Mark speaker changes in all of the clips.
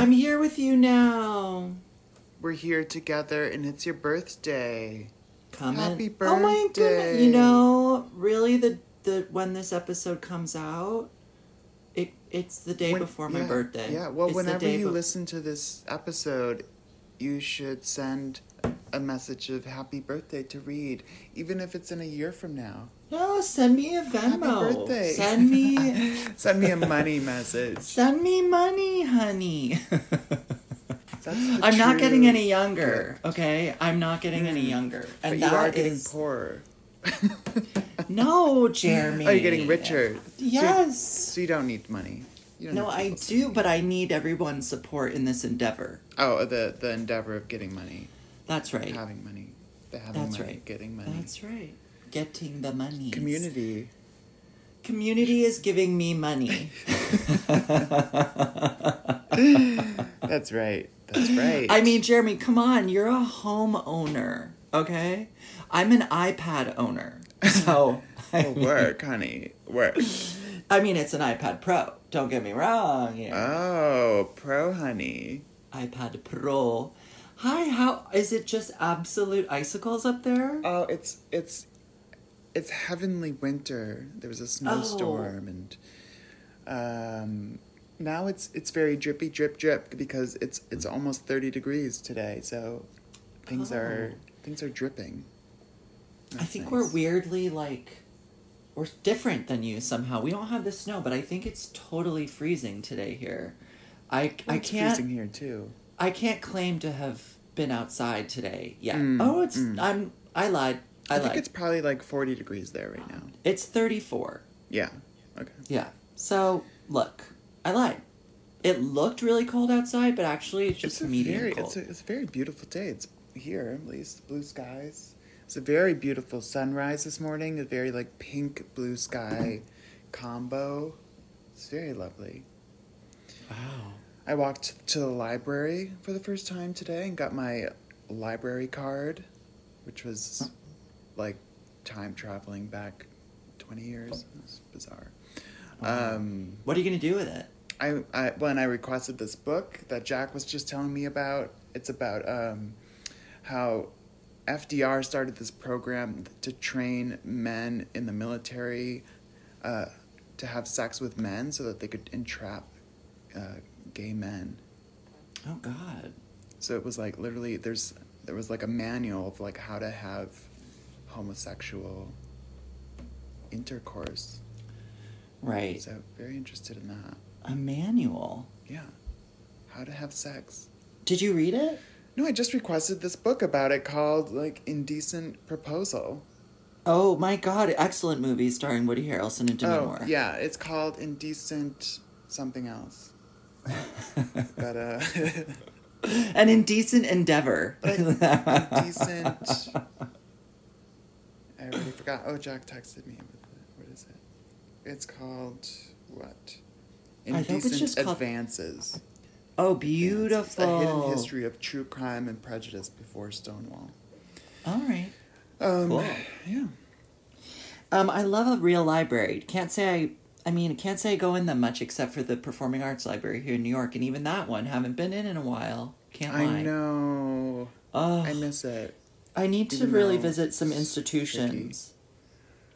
Speaker 1: I'm here with you now.
Speaker 2: We're here together, and it's your birthday.
Speaker 1: Come
Speaker 2: Happy
Speaker 1: in. Oh my goodness! You know, really, the the when this episode comes out, it it's the day
Speaker 2: When-
Speaker 1: before my
Speaker 2: yeah,
Speaker 1: birthday.
Speaker 2: Yeah, well,
Speaker 1: It's
Speaker 2: whenever you
Speaker 1: bef-
Speaker 2: listen to this episode, you should send a message of happy birthday to read, even if it's in a year from now.
Speaker 1: No, send me a Venmo.
Speaker 2: Happy birthday.
Speaker 1: Send me
Speaker 2: Send me a money message.
Speaker 1: send me money, honey. I'm not getting any younger.
Speaker 2: gift.
Speaker 1: Okay, I'm not getting any mm-hmm. younger,
Speaker 2: But
Speaker 1: and
Speaker 2: you are getting
Speaker 1: is
Speaker 2: poorer.
Speaker 1: no, Jeremy.
Speaker 2: Oh, you're getting richer.
Speaker 1: Yes.
Speaker 2: So you don't need money. You
Speaker 1: No, I do,
Speaker 2: money.
Speaker 1: but I need everyone's support in this endeavor.
Speaker 2: Oh, the the endeavor of getting money,
Speaker 1: That's right.
Speaker 2: having money, the having
Speaker 1: That's
Speaker 2: money,
Speaker 1: right.
Speaker 2: getting money.
Speaker 1: That's right. Getting the money.
Speaker 2: Community.
Speaker 1: Community is giving me money.
Speaker 2: That's right. That's right.
Speaker 1: I mean, Jeremy, come on. You're a homeowner, okay? I'm an iPad owner. So, I,
Speaker 2: Oh, work, honey, work.
Speaker 1: I mean, it's an iPad Pro. Don't get me wrong. You know,
Speaker 2: Oh, pro honey.
Speaker 1: iPad Pro. Hi, how is it just absolute icicles up there?
Speaker 2: Oh, it's it's it's heavenly winter. There was a snowstorm, and um, now it's it's very drippy, drip, drip because it's it's almost thirty degrees today. So things are
Speaker 1: Oh.
Speaker 2: things are dripping.
Speaker 1: I think
Speaker 2: nice.
Speaker 1: we're weirdly like we're different than you somehow. We don't have the snow, but I think it's totally freezing today here. I
Speaker 2: Well,
Speaker 1: I can't
Speaker 2: freezing here too.
Speaker 1: I can't claim to have been outside today yet.
Speaker 2: Mm,
Speaker 1: oh, it's
Speaker 2: mm.
Speaker 1: I'm I lied. I,
Speaker 2: I, think it's probably like forty degrees there right now.
Speaker 1: It's 34.
Speaker 2: Yeah. Okay.
Speaker 1: Yeah. So, look, I lied. It looked really cold outside, but actually it's just
Speaker 2: it's
Speaker 1: medium
Speaker 2: very
Speaker 1: cold.
Speaker 2: it's a, it's a very beautiful day. It's here at least blue skies. It's a very beautiful sunrise this morning. A very like pink blue sky combo. It's very lovely.
Speaker 1: wow.
Speaker 2: I walked to the library for the first time today and got my library card, which was like time traveling back twenty years. It was bizarre.
Speaker 1: Wow.
Speaker 2: Um,
Speaker 1: What are you going to do with it?
Speaker 2: I, I when I requested this book that Jack was just telling me about, it's about um, how FDR started this program to train men in the military uh, to have sex with men so that they could entrap uh, gay men.
Speaker 1: Oh god.
Speaker 2: So it was like literally there's there was like a manual of like how to have homosexual intercourse.
Speaker 1: Right.
Speaker 2: So very interested in that.
Speaker 1: A manual.
Speaker 2: Yeah. How to have sex.
Speaker 1: Did you read it?
Speaker 2: No, I just requested this book about it called like Indecent Proposal.
Speaker 1: Oh my god, excellent movie starring Woody Harrelson and Demi
Speaker 2: oh,
Speaker 1: Moore.
Speaker 2: yeah, it's called Indecent something else. but uh
Speaker 1: An indecent endeavor.
Speaker 2: indecent already forgot. Oh, Jack texted me. What is it? It's called what?
Speaker 1: I hope it's
Speaker 2: Indecent
Speaker 1: just called-
Speaker 2: Advances.
Speaker 1: oh, beautiful.
Speaker 2: a hidden history of true crime and prejudice before Stonewall.
Speaker 1: All right.
Speaker 2: Um,
Speaker 1: Cool.
Speaker 2: Yeah.
Speaker 1: Um, I love a real library. Can't say I. I mean, can't say I go in them much except for the Performing Arts Library here in New York, and even that one haven't been in in a while. Can't lie.
Speaker 2: I know.
Speaker 1: Oh,
Speaker 2: I miss it.
Speaker 1: I need to really visit some institutions.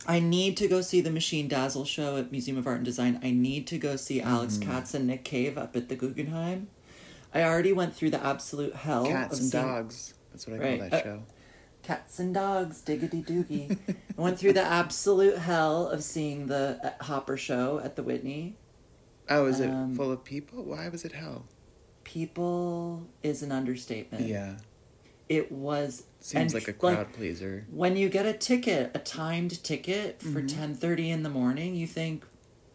Speaker 1: I need to go see the Machine Dazzle show at Museum of Art and Design. I need to go see Alex
Speaker 2: Mm.
Speaker 1: Katz and Nick Cave up at the Guggenheim. I already went through the absolute hell
Speaker 2: Cats
Speaker 1: of
Speaker 2: and
Speaker 1: seeing
Speaker 2: dogs. That's what I
Speaker 1: Right,
Speaker 2: call
Speaker 1: uh,
Speaker 2: that show.
Speaker 1: Cats and dogs, diggity doogie. I went through the absolute hell of seeing the uh, Hopper show at the Whitney.
Speaker 2: Oh, is it
Speaker 1: um,
Speaker 2: full of people? Why was it hell?
Speaker 1: People is an understatement.
Speaker 2: Yeah.
Speaker 1: It was
Speaker 2: Seems
Speaker 1: and,
Speaker 2: like a crowd pleaser.
Speaker 1: when you get a ticket, a timed ticket for
Speaker 2: Mhm.
Speaker 1: ten thirty in the morning, you think,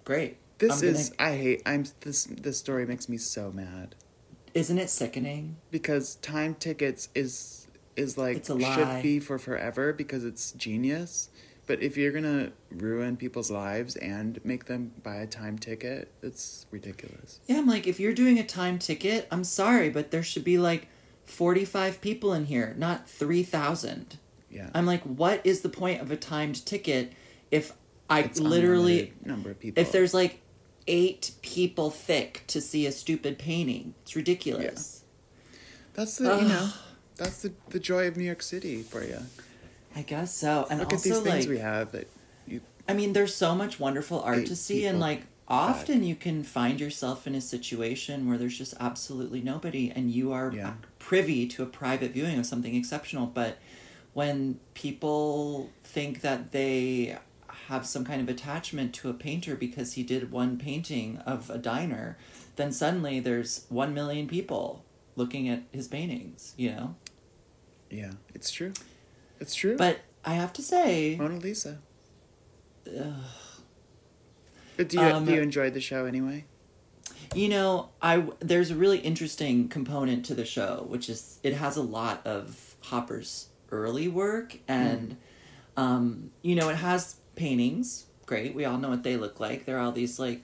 Speaker 1: great.
Speaker 2: This
Speaker 1: I'm
Speaker 2: is
Speaker 1: gonna-
Speaker 2: I hate I'm this this story makes me so mad.
Speaker 1: Isn't it sickening?
Speaker 2: Because time tickets is is like
Speaker 1: It's a lie.
Speaker 2: should be for forever because it's genius. But if you're gonna ruin people's lives and make them buy a time ticket, it's ridiculous.
Speaker 1: Yeah, I'm like, if you're doing a time ticket, I'm sorry, but there should be like 45 people in here, not 3,000.
Speaker 2: Yeah.
Speaker 1: I'm like, what is the point of a timed ticket if I
Speaker 2: It's
Speaker 1: literally,
Speaker 2: number of people.
Speaker 1: if there's like eight people thick to see a stupid painting. It's ridiculous.
Speaker 2: That's the you know, that's the the joy of New York City for you.
Speaker 1: I guess so. And
Speaker 2: Look at these things
Speaker 1: like
Speaker 2: we have that you.
Speaker 1: I mean, there's so much wonderful art to see, and like often you can find yourself in a situation where there's just absolutely nobody, and you are
Speaker 2: Yeah.
Speaker 1: privy to a private viewing of something exceptional. But when people think that they have some kind of attachment to a painter because he did one painting of a diner, then suddenly there's one million people looking at his paintings, you know?
Speaker 2: Yeah, it's true. It's true.
Speaker 1: But I have to say,
Speaker 2: Mona Lisa. But do you
Speaker 1: Um,
Speaker 2: do you enjoy the show anyway?
Speaker 1: You know, I there's a really interesting component to the show, which is it has a lot of Hopper's early work, and um, you know, it has paintings. Great, we all know what they look like. They're all these like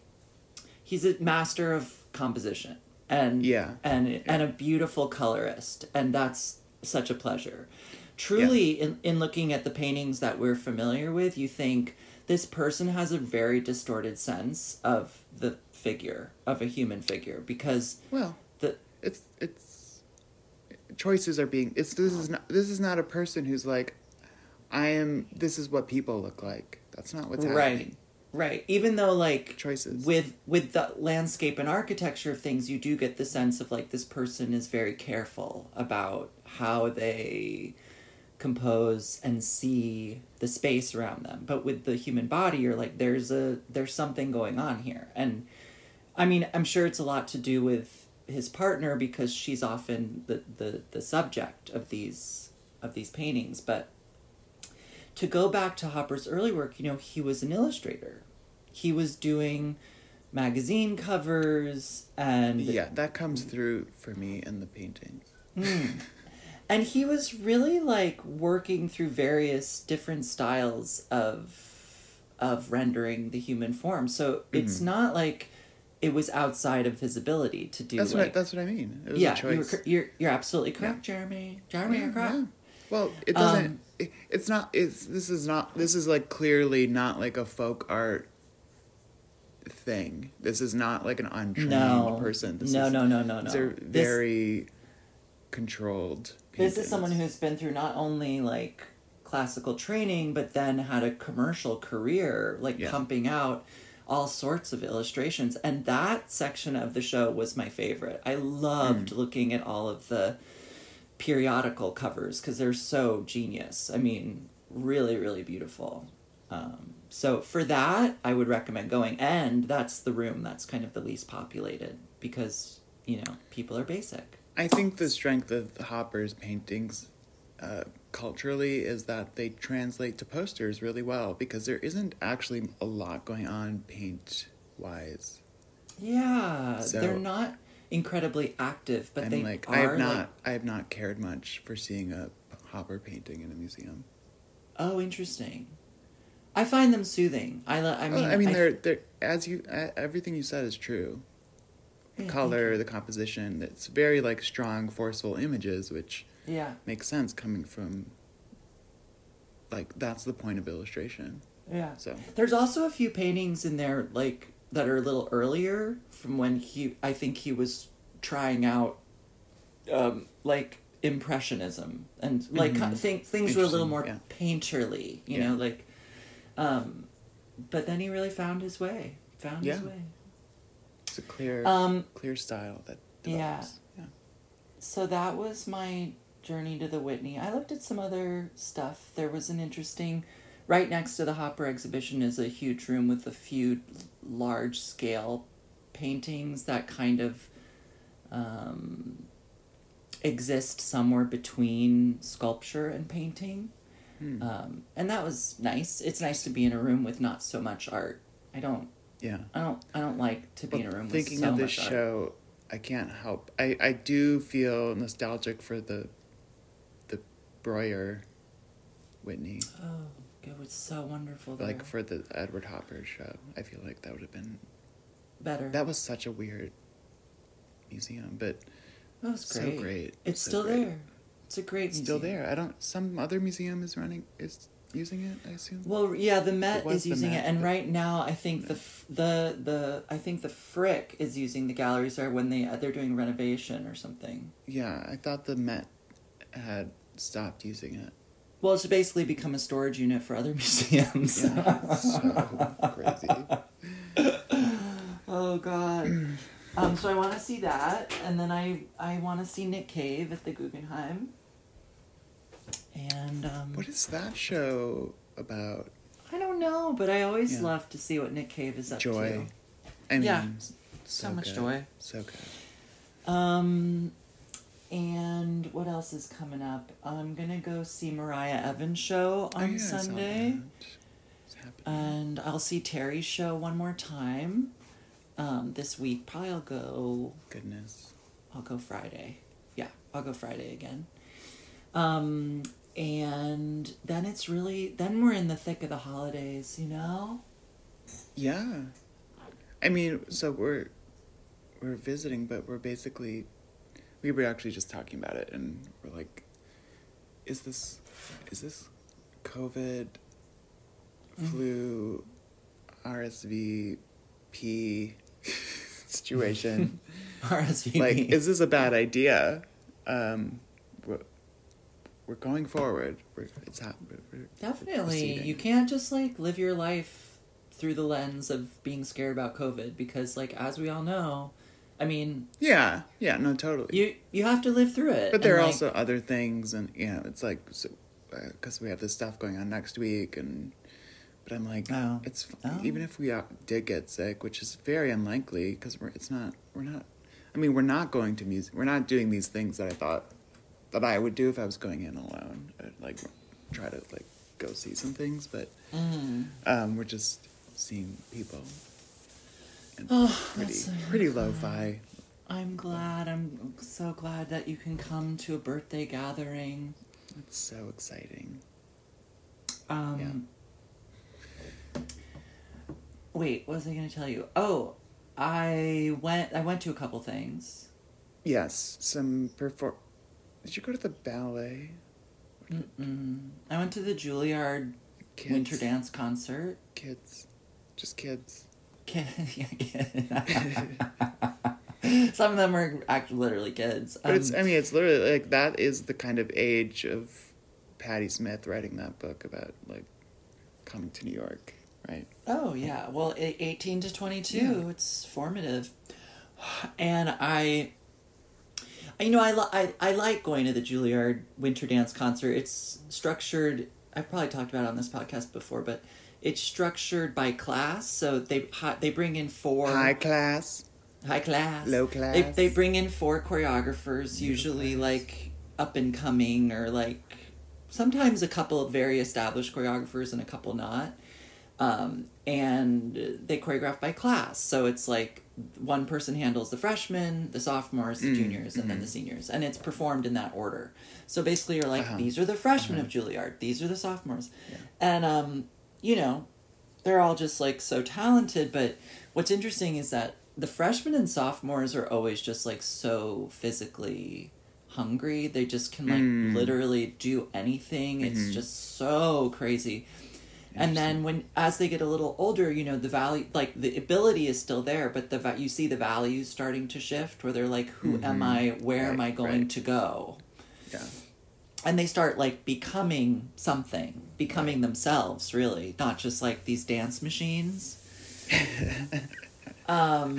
Speaker 1: he's a master of composition, and
Speaker 2: Yeah.
Speaker 1: and and a beautiful colorist, and that's such a pleasure. Truly, in in looking at the paintings that we're familiar with, you think this person has a very distorted sense of the figure of a human figure because
Speaker 2: Well,
Speaker 1: the
Speaker 2: it's it's choices are being it's this is not this is not a person who's like I am this is what people look like. That's not what's
Speaker 1: right
Speaker 2: happening.
Speaker 1: right even though like
Speaker 2: Choices.
Speaker 1: with with the landscape and architecture of things you do get the sense of like this person is very careful about how they compose and see the space around them but with the human body you're like there's a there's something going on here and i mean i'm sure it's a lot to do with his partner because she's often the the, the subject of these of these paintings but to go back to Hopper's early work, you know, he was an illustrator. He was doing magazine covers and
Speaker 2: Yeah, that comes through for me in the painting. Hmm.
Speaker 1: And he was really like working through various different styles of of rendering the human form. So it's
Speaker 2: Mm-hmm.
Speaker 1: not like it was outside of his ability to do
Speaker 2: That's what I, that's what I mean. It was
Speaker 1: yeah,
Speaker 2: a
Speaker 1: you cor- you're you're absolutely correct, Jeremy. Jeremy, you're correct.
Speaker 2: yeah. Well, it doesn't.
Speaker 1: Um,
Speaker 2: it, it's not. It's this is not. This is like clearly not like a folk art thing. This is not like an untrained
Speaker 1: No,
Speaker 2: person. This
Speaker 1: no,
Speaker 2: is,
Speaker 1: no, no, no, no.
Speaker 2: Are
Speaker 1: This-
Speaker 2: very controlled.
Speaker 1: This is someone who's been through not only like classical training, but then had a commercial career, like
Speaker 2: Yeah.
Speaker 1: pumping out all sorts of illustrations. And that section of the show was my favorite. I loved
Speaker 2: Hmm.
Speaker 1: looking at all of the periodical covers because they're so genius. I mean, really, really beautiful. Um, so for that, I would recommend going. And that's the room that's kind of the least populated because, you know, people are basic.
Speaker 2: I think the strength of Hopper's paintings uh, culturally is that they translate to posters really well because there isn't actually a lot going on paint wise.
Speaker 1: Yeah,
Speaker 2: So-
Speaker 1: they're not incredibly active, but they
Speaker 2: like
Speaker 1: are.
Speaker 2: I have not
Speaker 1: like-
Speaker 2: I have not cared much for seeing a Hopper painting in a museum.
Speaker 1: oh, interesting. I find them soothing. I, lo- I mean,
Speaker 2: I mean,
Speaker 1: I-
Speaker 2: they're they're as you uh, everything you said is true. The
Speaker 1: Yeah, thank
Speaker 2: color, the composition, it's very like strong, forceful images, which
Speaker 1: Yeah,
Speaker 2: makes sense coming from. Like that's the point of illustration.
Speaker 1: yeah.
Speaker 2: So
Speaker 1: There's also a few paintings in there, like that are a little earlier from when he. I think he was trying out, um, like impressionism and like
Speaker 2: Mhm.
Speaker 1: things. Things were a little more
Speaker 2: yeah.
Speaker 1: painterly, you
Speaker 2: Yeah.
Speaker 1: know, like. Um, but then he really found his way. Found his way.
Speaker 2: It's a clear,
Speaker 1: Um,
Speaker 2: clear style that
Speaker 1: Yeah.
Speaker 2: develops. Yeah.
Speaker 1: So that was my journey to the Whitney. I looked at some other stuff. There was an interesting, right next to the Hopper exhibition is a huge room with a few large scale paintings that kind of um, exist somewhere between sculpture and painting.
Speaker 2: Hmm.
Speaker 1: Um, and that was nice. It's nice to be in a room with not so much art. I don't.
Speaker 2: Yeah.
Speaker 1: I don't. I don't like to be in a room
Speaker 2: thinking
Speaker 1: so
Speaker 2: of this show, I can't help. I, I do feel nostalgic for the the Breuer Whitney,
Speaker 1: Oh, it was so wonderful.
Speaker 2: like for the Edward Hopper show. I feel like that would have been
Speaker 1: better.
Speaker 2: that was such a weird museum, but
Speaker 1: That was
Speaker 2: so
Speaker 1: great.
Speaker 2: great.
Speaker 1: It's
Speaker 2: so
Speaker 1: still
Speaker 2: great.
Speaker 1: there. It's a great
Speaker 2: It's still there. I don't. Some other museum is running is using it. I assume.
Speaker 1: Well, yeah, the Met is
Speaker 2: the
Speaker 1: using
Speaker 2: Met,
Speaker 1: it, and right now I think the the the I think the Frick is using the galleries there when they they're doing renovation or something.
Speaker 2: Yeah, I thought the Met had stopped using it.
Speaker 1: Well, it's basically become a storage unit for other museums.
Speaker 2: Yeah, so crazy.
Speaker 1: oh God. um, so I want to see that, and then I I want to see Nick Cave at the Guggenheim. And um,
Speaker 2: What is that show about?
Speaker 1: I don't know, but I always
Speaker 2: Yeah.
Speaker 1: love to see what Nick Cave is up
Speaker 2: Joy.
Speaker 1: to.
Speaker 2: I mean,
Speaker 1: Yeah,
Speaker 2: s-
Speaker 1: so much
Speaker 2: good.
Speaker 1: joy.
Speaker 2: So good.
Speaker 1: Um, and what else is coming up? I'm gonna go see Mariah Evans show
Speaker 2: Oh,
Speaker 1: on
Speaker 2: yeah,
Speaker 1: Sunday,
Speaker 2: that. It's happening.
Speaker 1: and I'll see Terry's show one more time. Um, this week, probably I'll go.
Speaker 2: Goodness.
Speaker 1: I'll go Friday. Yeah, I'll go Friday again. Um, and then it's really then we're in the thick of the holidays, you know.
Speaker 2: Yeah. I mean, so we're we're visiting, but we're basically we were actually just talking about it, and we're like, is this is this COVID,
Speaker 1: Mm.
Speaker 2: flu, RSV, P situation?
Speaker 1: RSVP.
Speaker 2: like, is this a bad idea? Um, we're, going forward. We're, it's happening.
Speaker 1: Definitely. You can't just like live your life through the lens of being scared about COVID because like as we all know, I mean,
Speaker 2: Yeah, yeah, no, totally.
Speaker 1: you you have to live through it.
Speaker 2: But there
Speaker 1: and,
Speaker 2: are
Speaker 1: like,
Speaker 2: also other things, and you know, it's like because we have this stuff going on next week, and but I'm like,
Speaker 1: Oh.
Speaker 2: it's
Speaker 1: Oh.
Speaker 2: even if we uh, did get sick, which is very unlikely, because we're it's not we're not. I mean, we're not going to music. We're not doing these things that I thought that I would do if I was going in alone. I'd, like try to like go see some things, but
Speaker 1: mm.
Speaker 2: um, we're just seeing people. And
Speaker 1: Oh,
Speaker 2: pretty
Speaker 1: so
Speaker 2: pretty
Speaker 1: fun.
Speaker 2: lo-fi.
Speaker 1: I'm glad. I'm so glad that you can come to a birthday gathering.
Speaker 2: It's so exciting.
Speaker 1: Um, Wait, what was I going to tell you? Oh, I went. I went to a couple things.
Speaker 2: Yes, some perform. Did you go to the ballet?
Speaker 1: Mm-mm. I went to the Juilliard
Speaker 2: Kids,
Speaker 1: winter dance concert.
Speaker 2: Kids, just kids.
Speaker 1: Kid, yeah, kid. Some of them are actually literally kids.
Speaker 2: But it's.
Speaker 1: Um,
Speaker 2: I mean, it's literally like that is the kind of age of Patti Smith writing that book about like coming to New York, right?
Speaker 1: Oh yeah, well, eighteen to twenty-two,
Speaker 2: Yeah.
Speaker 1: it's formative, and I, you know, I, li- I I like going to the Juilliard Winter Dance concert. It's structured. I've probably talked about it on this podcast before, but it's structured by class. So they hi- they bring in four
Speaker 2: High class,
Speaker 1: high class,
Speaker 2: low
Speaker 1: They
Speaker 2: class.
Speaker 1: they bring in four choreographers, usually
Speaker 2: class.
Speaker 1: like up and coming or like sometimes a couple of very established choreographers and a couple not. Um, and they choreograph by class, so it's like one person handles the freshmen, the sophomores, the
Speaker 2: Mm,
Speaker 1: juniors, and then the seniors, and it's performed in that order. So basically, you're like,
Speaker 2: Uh-huh.
Speaker 1: these are the freshmen of Juilliard, these are the sophomores,
Speaker 2: Yeah.
Speaker 1: and um, you know, they're all just like so talented. But what's interesting is that the freshmen and sophomores are always just like so physically hungry. They just can like
Speaker 2: Mm.
Speaker 1: literally do anything. It's
Speaker 2: Mhm.
Speaker 1: just so crazy. And then when as they get a little older, you know, the value like the ability is still there, but the you see the values starting to shift where they're like who am
Speaker 2: Mhm.
Speaker 1: I? Where am I going
Speaker 2: right.
Speaker 1: to go?
Speaker 2: yeah,
Speaker 1: and they start like becoming something becoming themselves really not just like these dance machines um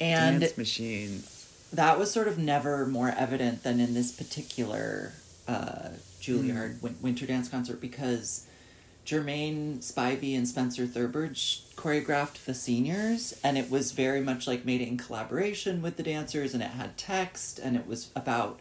Speaker 1: and
Speaker 2: dance machines.
Speaker 1: that was sort of never more evident than in this particular uh, Juilliard win- winter dance concert because Jermaine Spivey and Spenser Theberge sh- choreographed the seniors, and it was very much like made in collaboration with the dancers, and it had text, and it was about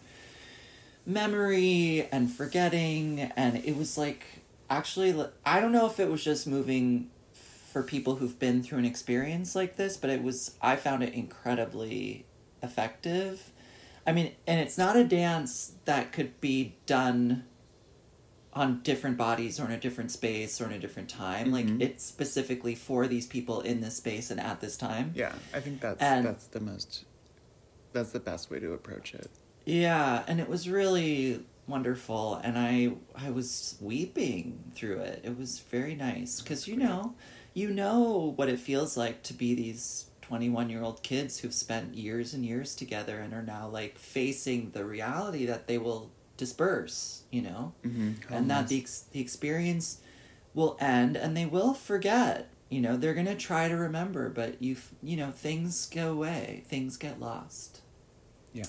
Speaker 1: memory and forgetting, and it was like actually, I don't know if it was just moving for people who've been through an experience like this, but it was, I found it incredibly effective. I mean, and it's not a dance that could be done on different bodies or in a different space or in a different time.
Speaker 2: Mhm.
Speaker 1: Like it's specifically for these people in this space and at this time.
Speaker 2: Yeah, I think that's
Speaker 1: And-
Speaker 2: that's the most. That's the best way to approach it.
Speaker 1: Yeah, and it was really wonderful and I I was weeping through it. It was very nice cuz you know, you know what it feels like to be these 21-year-old kids who've spent years and years together and are now like facing the reality that they will disperse, you know?
Speaker 2: Mm-hmm.
Speaker 1: and that the, ex- the experience will end and they will forget you know they're gonna try to remember but you you know things go away things get lost
Speaker 2: Yeah.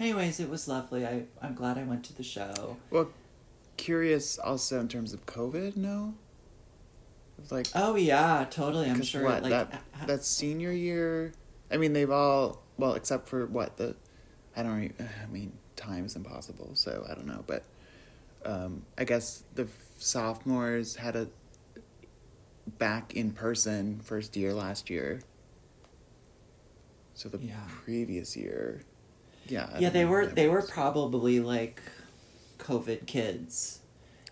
Speaker 1: anyways it was lovely i i'm glad i went to the show
Speaker 2: Well, curious also in terms of COVID. No. Like
Speaker 1: oh yeah totally I'm sure
Speaker 2: what
Speaker 1: like
Speaker 2: that
Speaker 1: ha-
Speaker 2: that senior year. I mean, they've all well except for what the. I don't. I mean, time is impossible, so I don't know. But um, I guess the sophomores had a back in person first year last year. So the
Speaker 1: Yeah.
Speaker 2: previous year, yeah. I
Speaker 1: yeah they were they were probably like covid kids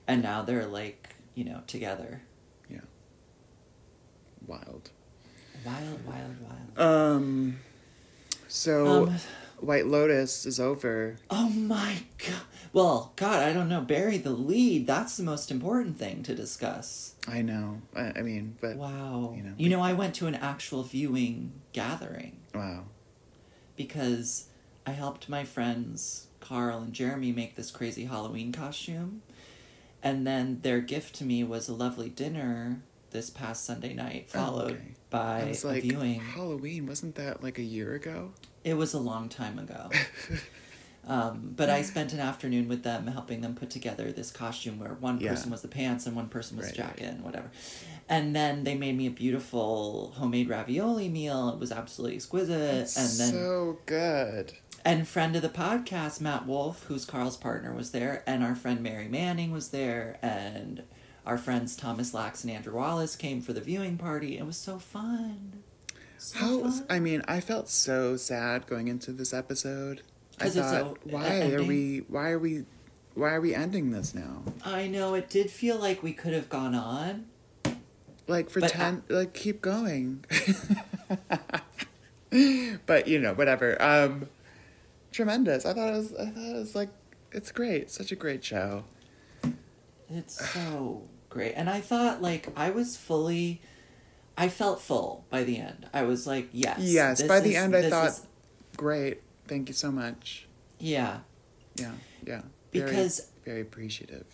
Speaker 1: and now they're like you know together
Speaker 2: yeah. Wild.
Speaker 1: wild wild wild
Speaker 2: Um. So
Speaker 1: Um,
Speaker 2: White Lotus is over.
Speaker 1: Oh my god. Well, God, I don't know. Bury the lead. That's the most important thing to discuss.
Speaker 2: I know. I, I mean, but
Speaker 1: Wow.
Speaker 2: you know,
Speaker 1: you know, I went to an actual viewing gathering
Speaker 2: wow.
Speaker 1: because I helped my friends Carl and Jeremy make this crazy Halloween costume. And then their gift to me was a lovely dinner this past Sunday night, oh, followed
Speaker 2: Okay.
Speaker 1: by
Speaker 2: was
Speaker 1: a viewing.
Speaker 2: Halloween wasn't that like a year ago?
Speaker 1: It was a long time ago. Um, but I spent an afternoon with them helping them put together this costume where one
Speaker 2: Yeah.
Speaker 1: person was the pants and one person was
Speaker 2: Right,
Speaker 1: the jacket
Speaker 2: right.
Speaker 1: and whatever. And then they made me a beautiful homemade ravioli meal. It was absolutely exquisite.
Speaker 2: It's
Speaker 1: and then
Speaker 2: so good.
Speaker 1: and friend of the podcast, Matt Wolf, who's Carl's partner, was there, and our friend Mary Manning was there, and our friends Thomas Lax and Andrew Wallace came for the viewing party. It was so fun. So
Speaker 2: How?
Speaker 1: fun.
Speaker 2: I mean, I felt so sad going into this episode. I thought,
Speaker 1: a-
Speaker 2: why
Speaker 1: a-
Speaker 2: are we? Why are we? Why are we ending this now?
Speaker 1: I know it did feel like we could have gone on.
Speaker 2: Like for ten, like keep going. but you know, whatever. Um, tremendous. I thought it was. I thought it was like it's great. Such a great show.
Speaker 1: It's so great. And I thought like I was fully I felt full by the end. I was like, yes.
Speaker 2: Yes. By the
Speaker 1: is-
Speaker 2: end, I thought,
Speaker 1: is-
Speaker 2: great. Thank you so much.
Speaker 1: yeah.
Speaker 2: Yeah. Yeah.
Speaker 1: Because
Speaker 2: very, very appreciative.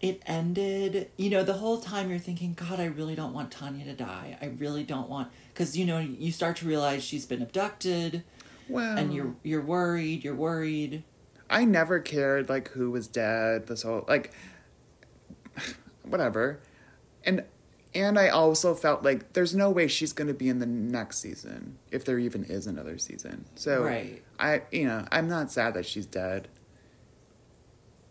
Speaker 1: it ended, you know, the whole time you're thinking, God, I really don't want Tanya to die. I really don't want cuz you know, you start to realize she's been abducted
Speaker 2: Well,
Speaker 1: and you're you're worried, you're worried.
Speaker 2: I never cared like who was dead. This whole like, whatever, and and I also felt like there's no way she's going to be in the next season if there even is another season. So
Speaker 1: Right.
Speaker 2: I you know I'm not sad that she's dead.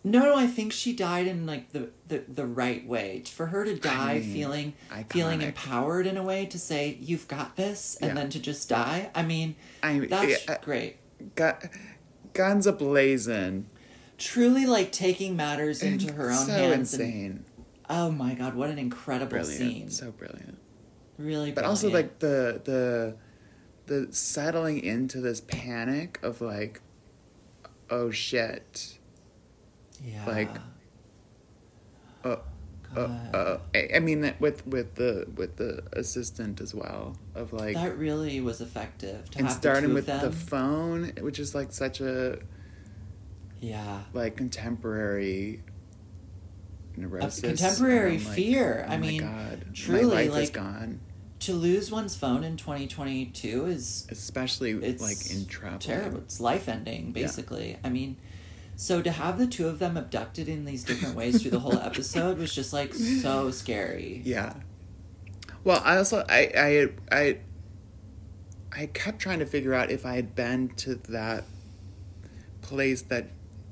Speaker 1: No, no, I think she died in like the, the, the right way. For her to die
Speaker 2: mean,
Speaker 1: feeling feeling empowered in a way to say you've got this and
Speaker 2: Yeah.
Speaker 1: then to just die. I mean,
Speaker 2: I
Speaker 1: that's
Speaker 2: yeah, uh,
Speaker 1: great.
Speaker 2: gu- guns ablazing.
Speaker 1: Truly like taking matters into her own
Speaker 2: so
Speaker 1: hands
Speaker 2: insane.
Speaker 1: and oh my god, what an incredible
Speaker 2: Brilliant.
Speaker 1: scene.
Speaker 2: So brilliant.
Speaker 1: really
Speaker 2: but also like the the the settling into this panic of like oh shit
Speaker 1: yeah.
Speaker 2: like, uh, uh,
Speaker 1: God.
Speaker 2: uh, I, I mean with with the with the assistant as well of like
Speaker 1: that really was effective to
Speaker 2: and
Speaker 1: have
Speaker 2: starting
Speaker 1: the
Speaker 2: with
Speaker 1: two of
Speaker 2: the phone which is like such a
Speaker 1: yeah.
Speaker 2: like contemporary neurosis
Speaker 1: contemporary
Speaker 2: like,
Speaker 1: fear.
Speaker 2: oh
Speaker 1: I mean,
Speaker 2: God,
Speaker 1: truly,
Speaker 2: my life is
Speaker 1: like,
Speaker 2: gone
Speaker 1: To lose one's phone in 2022 is
Speaker 2: especially
Speaker 1: it's
Speaker 2: like in travel
Speaker 1: terrible. It's life ending, basically. I mean, so to have the two of them abducted in these different ways through the whole episode was just like so scary.
Speaker 2: Yeah. Well, I also I I I I kept trying to figure out if I had been to that place that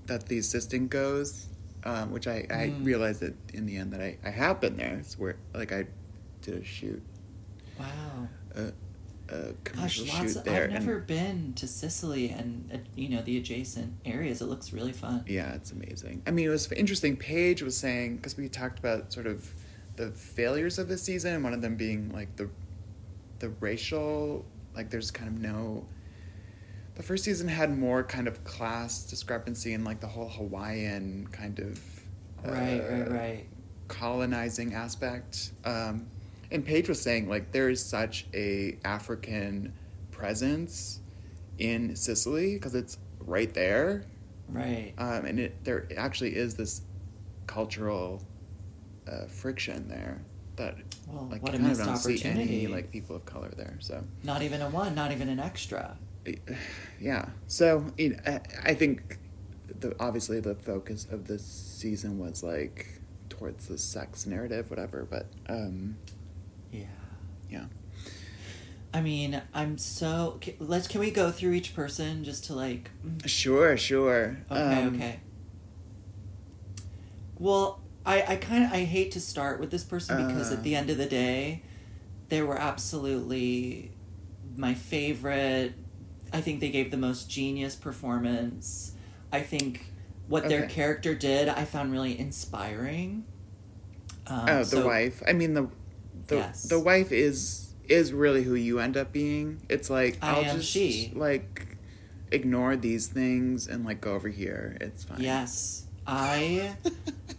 Speaker 2: that the assistant goes, um, which I I
Speaker 1: Mm.
Speaker 2: realized that in the end that I I have been there. It's where like I did a shoot
Speaker 1: Wow.
Speaker 2: a a
Speaker 1: Gosh,
Speaker 2: commercial
Speaker 1: lots
Speaker 2: shoot
Speaker 1: of,
Speaker 2: there.
Speaker 1: I've never
Speaker 2: and,
Speaker 1: been to Sicily and uh, you know the adjacent areas. It looks really fun.
Speaker 2: yeah, it's amazing. I mean, it was interesting. Paige was saying because we talked about sort of the failures of the season. One of them being like the the racial like there's kind of no the first season had more kind of class discrepancy and like the whole Hawaiian kind of
Speaker 1: Right,
Speaker 2: uh,
Speaker 1: right, right.
Speaker 2: colonizing aspect. Um, and Paige was saying like there is such a African presence in Sicily because it's right there,
Speaker 1: Right.
Speaker 2: um, and it there actually is this cultural uh, friction there that
Speaker 1: Well,
Speaker 2: like
Speaker 1: what
Speaker 2: kind of don't see any like people of color there. So
Speaker 1: Not even a one, not even an extra.
Speaker 2: Yeah, so you know, I, I think the obviously the focus of this season was like towards the sex narrative, whatever. But um,
Speaker 1: Yeah.
Speaker 2: yeah.
Speaker 1: I mean, I'm so. ca- Let's. Can we go through each person just to like? mm,
Speaker 2: Sure, sure.
Speaker 1: Okay.
Speaker 2: Um,
Speaker 1: okay. Well, I I kind of I hate to start with this person because
Speaker 2: Uh.
Speaker 1: at the end of the day, they were absolutely my favorite. I think they gave the most genius performance. I think what their character did, I found really inspiring. Um,
Speaker 2: Oh, the
Speaker 1: so-
Speaker 2: wife. I mean the the
Speaker 1: Yes.
Speaker 2: the wife is is really who you end up being. It's like
Speaker 1: I
Speaker 2: will
Speaker 1: am
Speaker 2: just
Speaker 1: she.
Speaker 2: like ignore these things and like go over here. It's fine.
Speaker 1: Yes, I,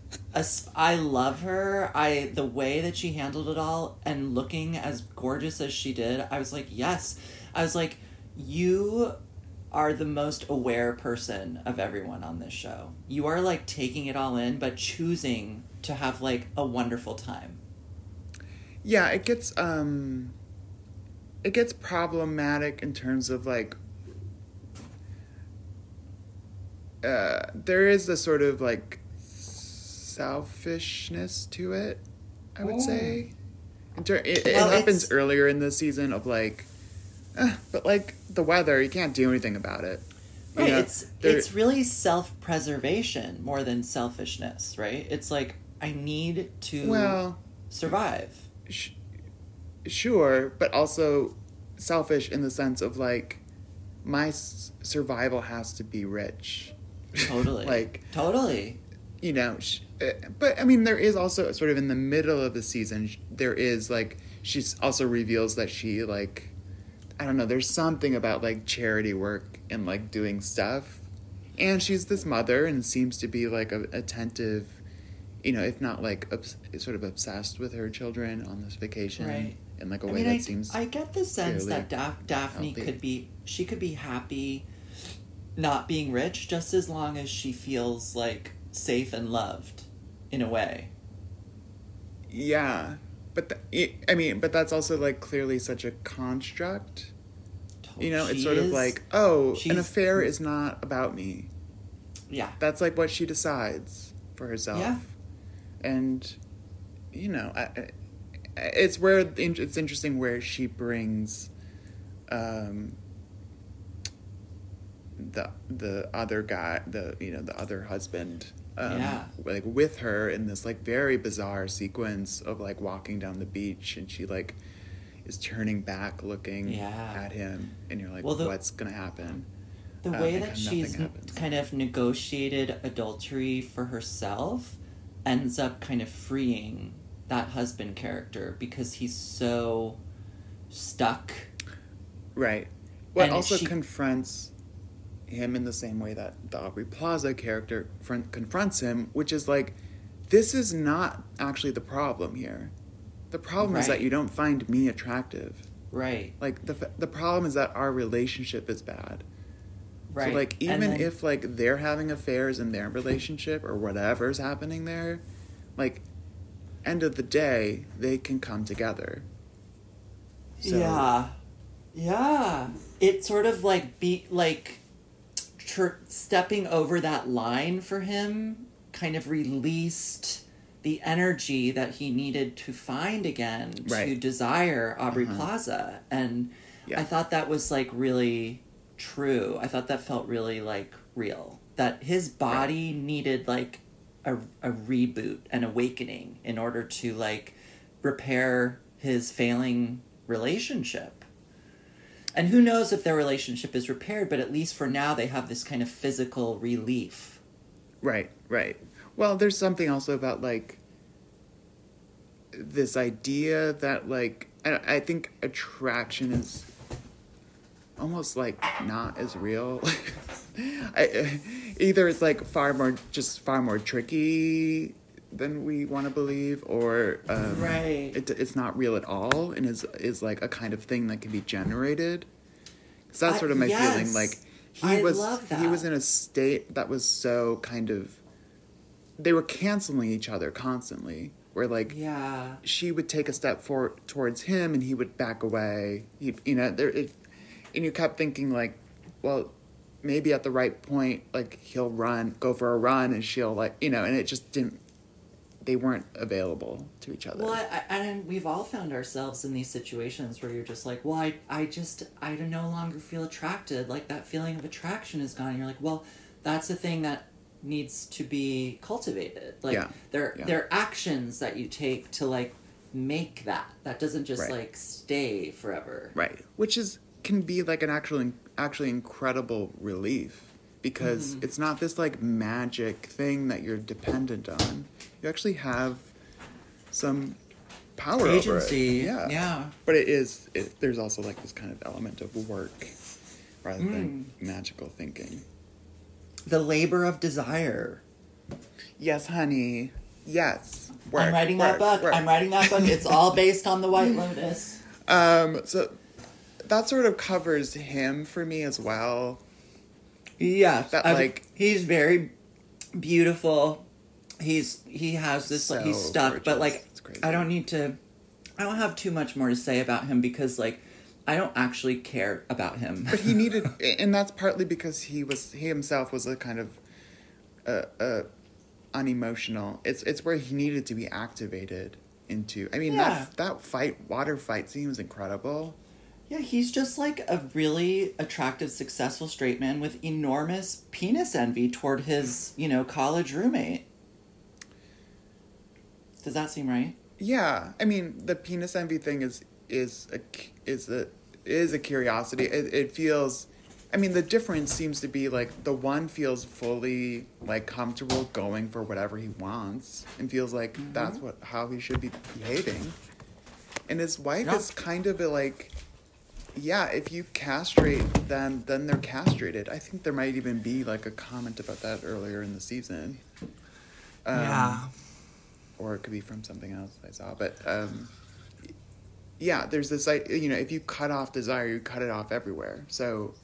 Speaker 1: I love her. I the way that she handled it all and looking as gorgeous as she did. I was like, yes. I was like, you are the most aware person of everyone on this show. You are like taking it all in, but choosing to have like a wonderful time.
Speaker 2: Yeah, it gets um it gets problematic in terms of like uh there is a sort of like selfishness to it, I would say. In ter- it, it
Speaker 1: Well,
Speaker 2: happens
Speaker 1: it's-
Speaker 2: earlier in the season of like "Ah, but like the weather, you can't do anything about it. You
Speaker 1: Right,
Speaker 2: know,
Speaker 1: it's it's really self preservation more than selfishness, right? It's like I need to
Speaker 2: well,
Speaker 1: survive.
Speaker 2: sh- sure, but also selfish in the sense of like my s- survival has to be rich.
Speaker 1: Totally.
Speaker 2: like
Speaker 1: totally.
Speaker 2: you know, sh- uh, but I mean, there is also sort of in the middle of the season, sh- there is like she also reveals that she like I don't know. There's something about like charity work and like doing stuff, and she's this mother and seems to be like a, attentive, you know, if not like obs- sort of obsessed with her children on this vacation
Speaker 1: Right.
Speaker 2: in like a
Speaker 1: I
Speaker 2: way
Speaker 1: mean,
Speaker 2: that
Speaker 1: I,
Speaker 2: seems
Speaker 1: I get the sense that Daph- Daphne
Speaker 2: healthy.
Speaker 1: could be she could be happy not being rich just as long as she feels like safe and loved in a way.
Speaker 2: yeah. But th- I mean, but that's also like clearly such a construct. You know, it's
Speaker 1: She
Speaker 2: sort of like, oh, an affair is not about me.
Speaker 1: yeah.
Speaker 2: That's like what she decides for herself.
Speaker 1: Yeah.
Speaker 2: And, you know, I, I, it's where it's interesting where she brings, um, the the other guy, the you know the other husband, um,
Speaker 1: Yeah.
Speaker 2: like with her in this like very bizarre sequence of like walking down the beach, and she like is turning back, looking
Speaker 1: Yeah.
Speaker 2: at him, and you're like,
Speaker 1: Well, the-
Speaker 2: what's gonna happen?
Speaker 1: The
Speaker 2: Uh,
Speaker 1: way that she's kind of negotiated adultery for herself ends up kind of freeing that husband character because he's so stuck.
Speaker 2: Right. What
Speaker 1: And
Speaker 2: also
Speaker 1: she-
Speaker 2: confronts him in the same way that the Aubrey Plaza character front, confronts him, which is like, this is not actually the problem here. The problem is that you don't find me attractive.
Speaker 1: Right.
Speaker 2: Like the f- the problem is that our relationship is bad.
Speaker 1: Right.
Speaker 2: So like even
Speaker 1: then-
Speaker 2: if like they're having affairs in their relationship or whatever's happening there, like end of the day they can come together. So-
Speaker 1: yeah, yeah. It sort of like be like tr- stepping over that line for him kind of released the energy that he needed to find again to desire Aubrey
Speaker 2: Uh-huh.
Speaker 1: Plaza, and
Speaker 2: Yeah.
Speaker 1: I thought that was like really true. I thought that felt really like real. That his body needed like a, a reboot, an awakening in order to like repair his failing relationship. And who knows if their relationship is repaired, but at least for now they have this kind of physical relief.
Speaker 2: Right, right. Well, there's something also about like this idea that like I, I think attraction is almost like not as real. I, either it's like far more just far more tricky than we want to believe, or um,
Speaker 1: Right.
Speaker 2: it, it's not real at all, and is is like a kind of thing that can be generated. So that's
Speaker 1: I-
Speaker 2: sort of my
Speaker 1: yes.
Speaker 2: feeling. Like he
Speaker 1: I
Speaker 2: was he was in a state that was so kind of they were canceling each other constantly. Where like
Speaker 1: Yeah.
Speaker 2: she would take a step forward towards him and he would back away. He, you know, there, it, and you kept thinking like, well, maybe at the right point, like he'll run, go for a run, and she'll like, you know, and it just didn't. They weren't available to each other.
Speaker 1: Well, I, I, and we've all found ourselves in these situations where you're just like, well, I, I just, I no longer feel attracted. Like that feeling of attraction is gone. And you're like, well, that's the thing that needs to be cultivated. Like
Speaker 2: Yeah,
Speaker 1: there,
Speaker 2: yeah.
Speaker 1: there are actions that you take to like make that. That doesn't just
Speaker 2: Right.
Speaker 1: like stay forever.
Speaker 2: Right. Which is can be like an actual actually incredible relief because
Speaker 1: Mm-hmm.
Speaker 2: it's not this like magic thing that you're dependent on. You actually have some power
Speaker 1: Agency.
Speaker 2: over it. Yeah.
Speaker 1: Yeah.
Speaker 2: But it is it, there's also like this kind of element of work rather than
Speaker 1: Mm.
Speaker 2: magical thinking.
Speaker 1: The labor of desire.
Speaker 2: Yes, honey. Yes. Work,
Speaker 1: I'm writing that book.
Speaker 2: work.
Speaker 1: I'm writing that book. It's all based on the White Lotus.
Speaker 2: Um so that sort of covers him for me as well.
Speaker 1: Yes, I-
Speaker 2: like-
Speaker 1: he's very beautiful. He's he has this like he's
Speaker 2: So
Speaker 1: stuck, but like I don't need to. I don't have too much more to say about him because like I don't actually care about him.
Speaker 2: but he needed and that's partly because he was he himself was a kind of uh, uh unemotional it's it's where he needed to be activated into i mean
Speaker 1: Yeah.
Speaker 2: that that fight water fight scene was incredible
Speaker 1: yeah, he's just like a really attractive, successful straight man with enormous penis envy toward his you know college roommate. Does that seem right?
Speaker 2: yeah i mean the penis envy thing is is a is a is a curiosity it, it feels i mean the difference seems to be like the one feels fully like comfortable going for whatever he wants and feels like mm-hmm. that's what how he should be behaving and his wife
Speaker 1: Yeah.
Speaker 2: is kind of a like yeah if you castrate them then they're castrated i think there might even be like a comment about that earlier in the season um, or it could be from something else I saw. But um, yeah, there's this like you know if you cut off desire, you cut it off everywhere. So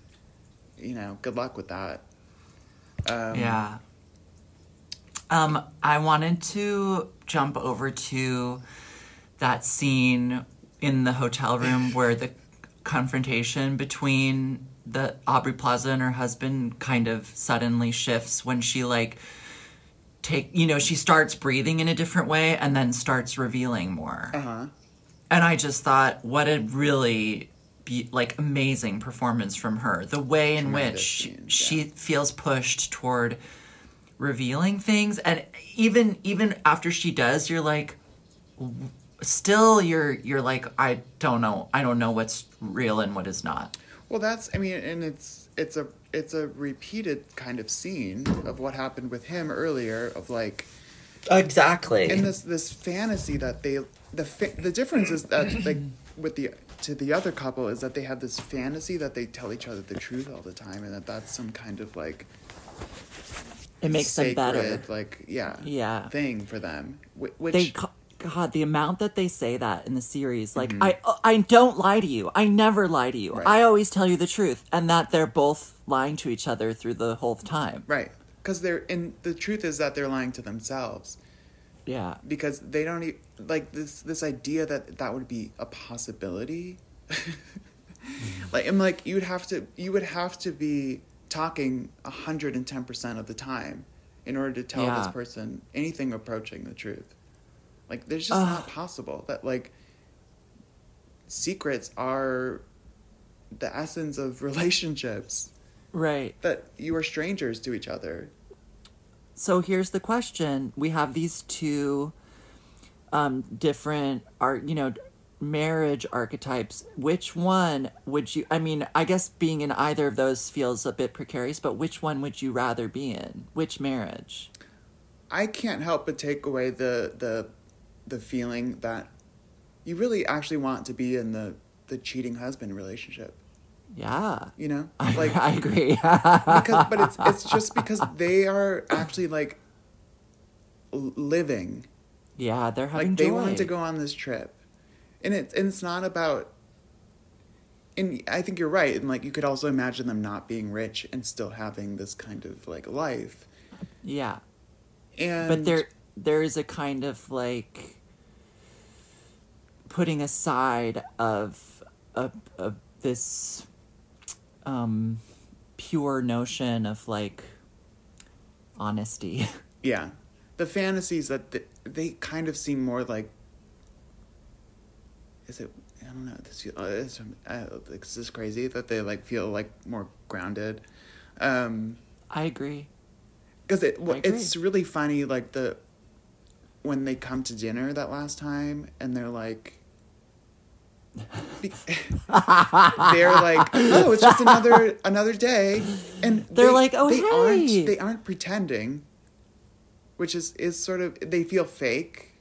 Speaker 2: you know, good luck with that. Um,
Speaker 3: Yeah. Um, I wanted to jump over to that scene in the hotel room where the confrontation between the Aubrey Plaza and her husband kind of suddenly shifts when she like take you know she starts breathing in a different way and then starts revealing more
Speaker 2: Uh-huh.
Speaker 3: and I just thought, what a really be like amazing performance from her. The way in
Speaker 2: Tremendous
Speaker 3: which she,
Speaker 2: scene,
Speaker 3: she feels pushed toward revealing things, and even even after she does, you're like, still you're you're like, I don't know, I don't know what's real and what is not.
Speaker 2: Well, that's I mean, and it's it's a it's a repeated kind of scene of what happened with him earlier of like
Speaker 1: Exactly.
Speaker 2: and this this fantasy that they the fa- the difference is that like with the to the other couple is that they have this fantasy that they tell each other the truth all the time and that that's some kind of like
Speaker 1: it makes them better.
Speaker 2: like yeah
Speaker 1: Yeah.
Speaker 2: thing for them Wh- which
Speaker 1: they ca- god the amount that they say that in the series like
Speaker 2: Mm-hmm.
Speaker 1: i i don't lie to you. I never lie to you.
Speaker 2: Right.
Speaker 1: i always tell you the truth and that they're both lying to each other through the whole time.
Speaker 2: Right. Because they're and the truth is that they're lying to themselves.
Speaker 1: Yeah.
Speaker 2: Because they don't e- like this this idea that that would be a possibility. Like i'm like you'd have to you would have to be talking 110% of the time in order to tell this person anything approaching the truth like there's just not possible that like secrets are the essence of relationships.
Speaker 1: Right.
Speaker 2: That you are strangers to each other.
Speaker 1: So here's the question. We have these two um different art you know marriage archetypes. Which one would you i mean i guess being in either of those feels a bit precarious but which one would you rather be in? Which marriage?
Speaker 2: I can't help but take away the the the feeling that you really actually want to be in the the cheating husband relationship.
Speaker 1: Yeah.
Speaker 2: You know,
Speaker 1: I,
Speaker 2: like
Speaker 1: I agree.
Speaker 2: because, but it's it's just because they are actually like living.
Speaker 1: yeah, they're having
Speaker 2: like they
Speaker 1: joy.
Speaker 2: wanted to go on this trip, and it and it's not about. And I think you're right, and like you could also imagine them not being rich and still having this kind of like life.
Speaker 1: Yeah.
Speaker 2: And
Speaker 1: but there there is a kind of like putting aside of of, of this um pure notion of like honesty
Speaker 2: yeah, the fantasies that they, they kind of seem more like. Is it? I don't know. This feel- uh, it's, uh, this is crazy that they like feel like more grounded. Um,
Speaker 1: i agree
Speaker 2: because it
Speaker 1: agree.
Speaker 2: it's really funny like the when they come to dinner that last time and they're like they're like oh it's just another another day and
Speaker 1: They're
Speaker 2: they-
Speaker 1: like, "Oh,
Speaker 2: they
Speaker 1: hey."
Speaker 2: aren't they aren't pretending which is is sort of they feel fake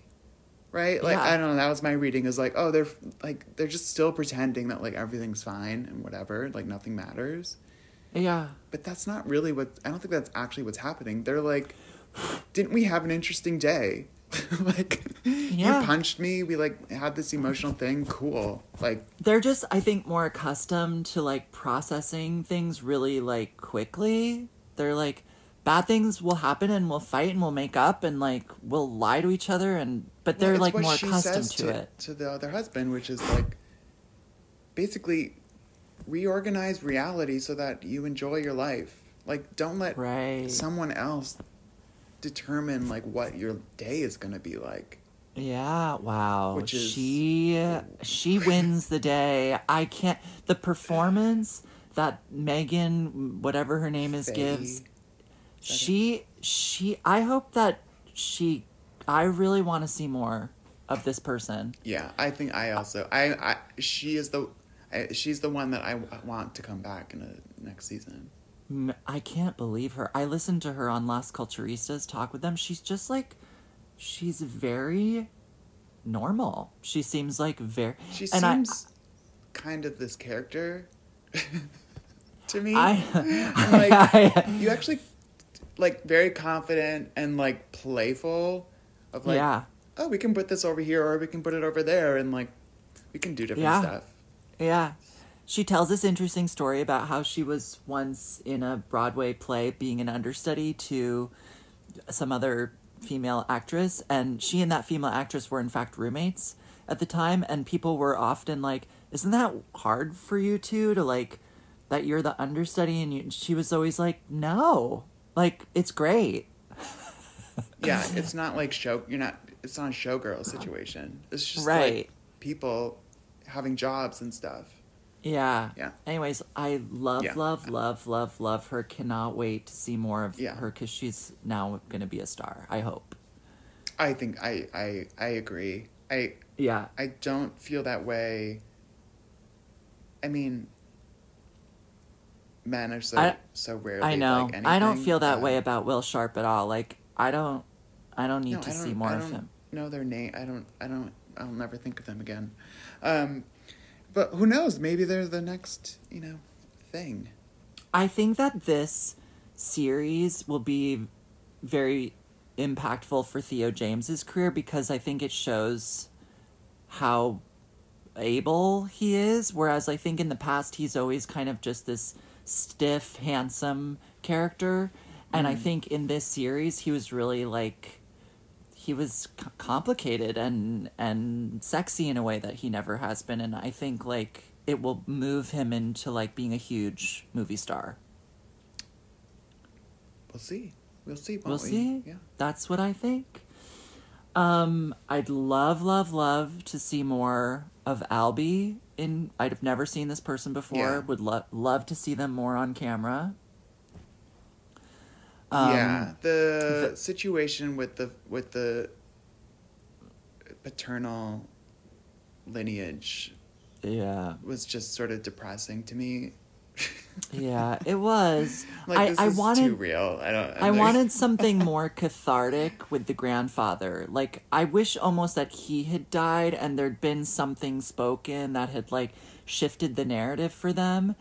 Speaker 2: right like
Speaker 1: Yeah.
Speaker 2: i don't know that was my reading is like oh they're like they're just still pretending that like everything's fine and whatever like nothing matters
Speaker 1: yeah
Speaker 2: but that's not really what I don't think that's actually what's happening. They're like, didn't we have an interesting day? like
Speaker 1: Yeah.
Speaker 2: you punched me, we like had this emotional thing, cool. Like
Speaker 1: they're just i think more accustomed to like processing things really like quickly they're like bad things will happen and we'll fight and we'll make up and like we'll lie to each other and but they're
Speaker 2: well,
Speaker 1: like more accustomed
Speaker 2: says
Speaker 1: to, it
Speaker 2: to the other husband, which is like basically reorganize reality so that you enjoy your life. Like don't let
Speaker 1: right
Speaker 2: someone else determine like what your day is gonna be like.
Speaker 1: Yeah, wow.
Speaker 2: Which is-
Speaker 1: she she wins the day. I can't the performance that Megan whatever her name is
Speaker 2: Faye.
Speaker 1: gives she she I hope that she I really want to see more of this person.
Speaker 2: Yeah, I think I also I, I she is the I, she's the one that I w- want to come back in the next season.
Speaker 1: I can't believe her. I listened to her on Las Culturistas talk with them. She's just like she's very normal. She seems like very
Speaker 2: She
Speaker 1: and I-
Speaker 2: seems kind of this character to me.
Speaker 1: I,
Speaker 2: like you actually like very confident and like playful of like
Speaker 1: yeah.
Speaker 2: oh we can put this over here or we can put it over there and like we can do different
Speaker 1: Yeah.
Speaker 2: stuff.
Speaker 1: Yeah. She tells this interesting story about how she was once in a Broadway play being an understudy to some other female actress, and she and that female actress were in fact roommates at the time, and people were often like, Isn't that hard for you two to like that you're the understudy? And you, she was always like, No. Like, it's great.
Speaker 2: Yeah, it's not like show. You're not. It's not a showgirl situation. It's just
Speaker 1: Right.
Speaker 2: like people having jobs and stuff.
Speaker 1: Yeah.
Speaker 2: Yeah.
Speaker 1: Anyways, I love,
Speaker 2: Yeah.
Speaker 1: love, love, love, love her. Cannot wait to see more of
Speaker 2: Yeah.
Speaker 1: her because she's now going to be a star. I hope.
Speaker 2: I think I I I agree. I
Speaker 1: Yeah.
Speaker 2: I don't feel that way. I mean, men are so
Speaker 1: I-
Speaker 2: so rarely.
Speaker 1: I know.
Speaker 2: Like
Speaker 1: I don't feel that way about Will Sharpe at all. Like I don't. I don't need
Speaker 2: no,
Speaker 1: to
Speaker 2: I
Speaker 1: see
Speaker 2: don't-
Speaker 1: more
Speaker 2: I
Speaker 1: of
Speaker 2: don't
Speaker 1: him.
Speaker 2: Know their name? I don't. I don't. I'll never think of them again. Um, but who knows? Maybe they're the next. You know, thing.
Speaker 1: I think that this series will be very impactful for Theo James's career because I think it shows how able he is. Whereas I think in the past he's always kind of just this stiff, handsome character, and I mm. think in this series he was really like he was c- complicated and and sexy in a way that he never has been, and I think like it will move him into like being a huge movie star.
Speaker 2: We'll see. We'll see.
Speaker 1: We'll
Speaker 2: we?
Speaker 1: see.
Speaker 2: Yeah.
Speaker 1: That's what I think. Um, I'd love, love, love to see more of Albie. In i'd have never seen this person before.
Speaker 2: Yeah.
Speaker 1: Would love love to see them more on camera. Um,
Speaker 2: yeah, the,
Speaker 1: the-
Speaker 2: situation with the with the paternal lineage
Speaker 1: Yeah.
Speaker 2: was just sort of depressing to me.
Speaker 1: Yeah. It was.
Speaker 2: like
Speaker 1: I,
Speaker 2: this
Speaker 1: I
Speaker 2: is
Speaker 1: wanted.
Speaker 2: too real. I don't.
Speaker 1: I
Speaker 2: I'm like-
Speaker 1: wanted something more cathartic with the grandfather. Like, I wish almost that he had died and there'd been something spoken that had, like, shifted the narrative for them.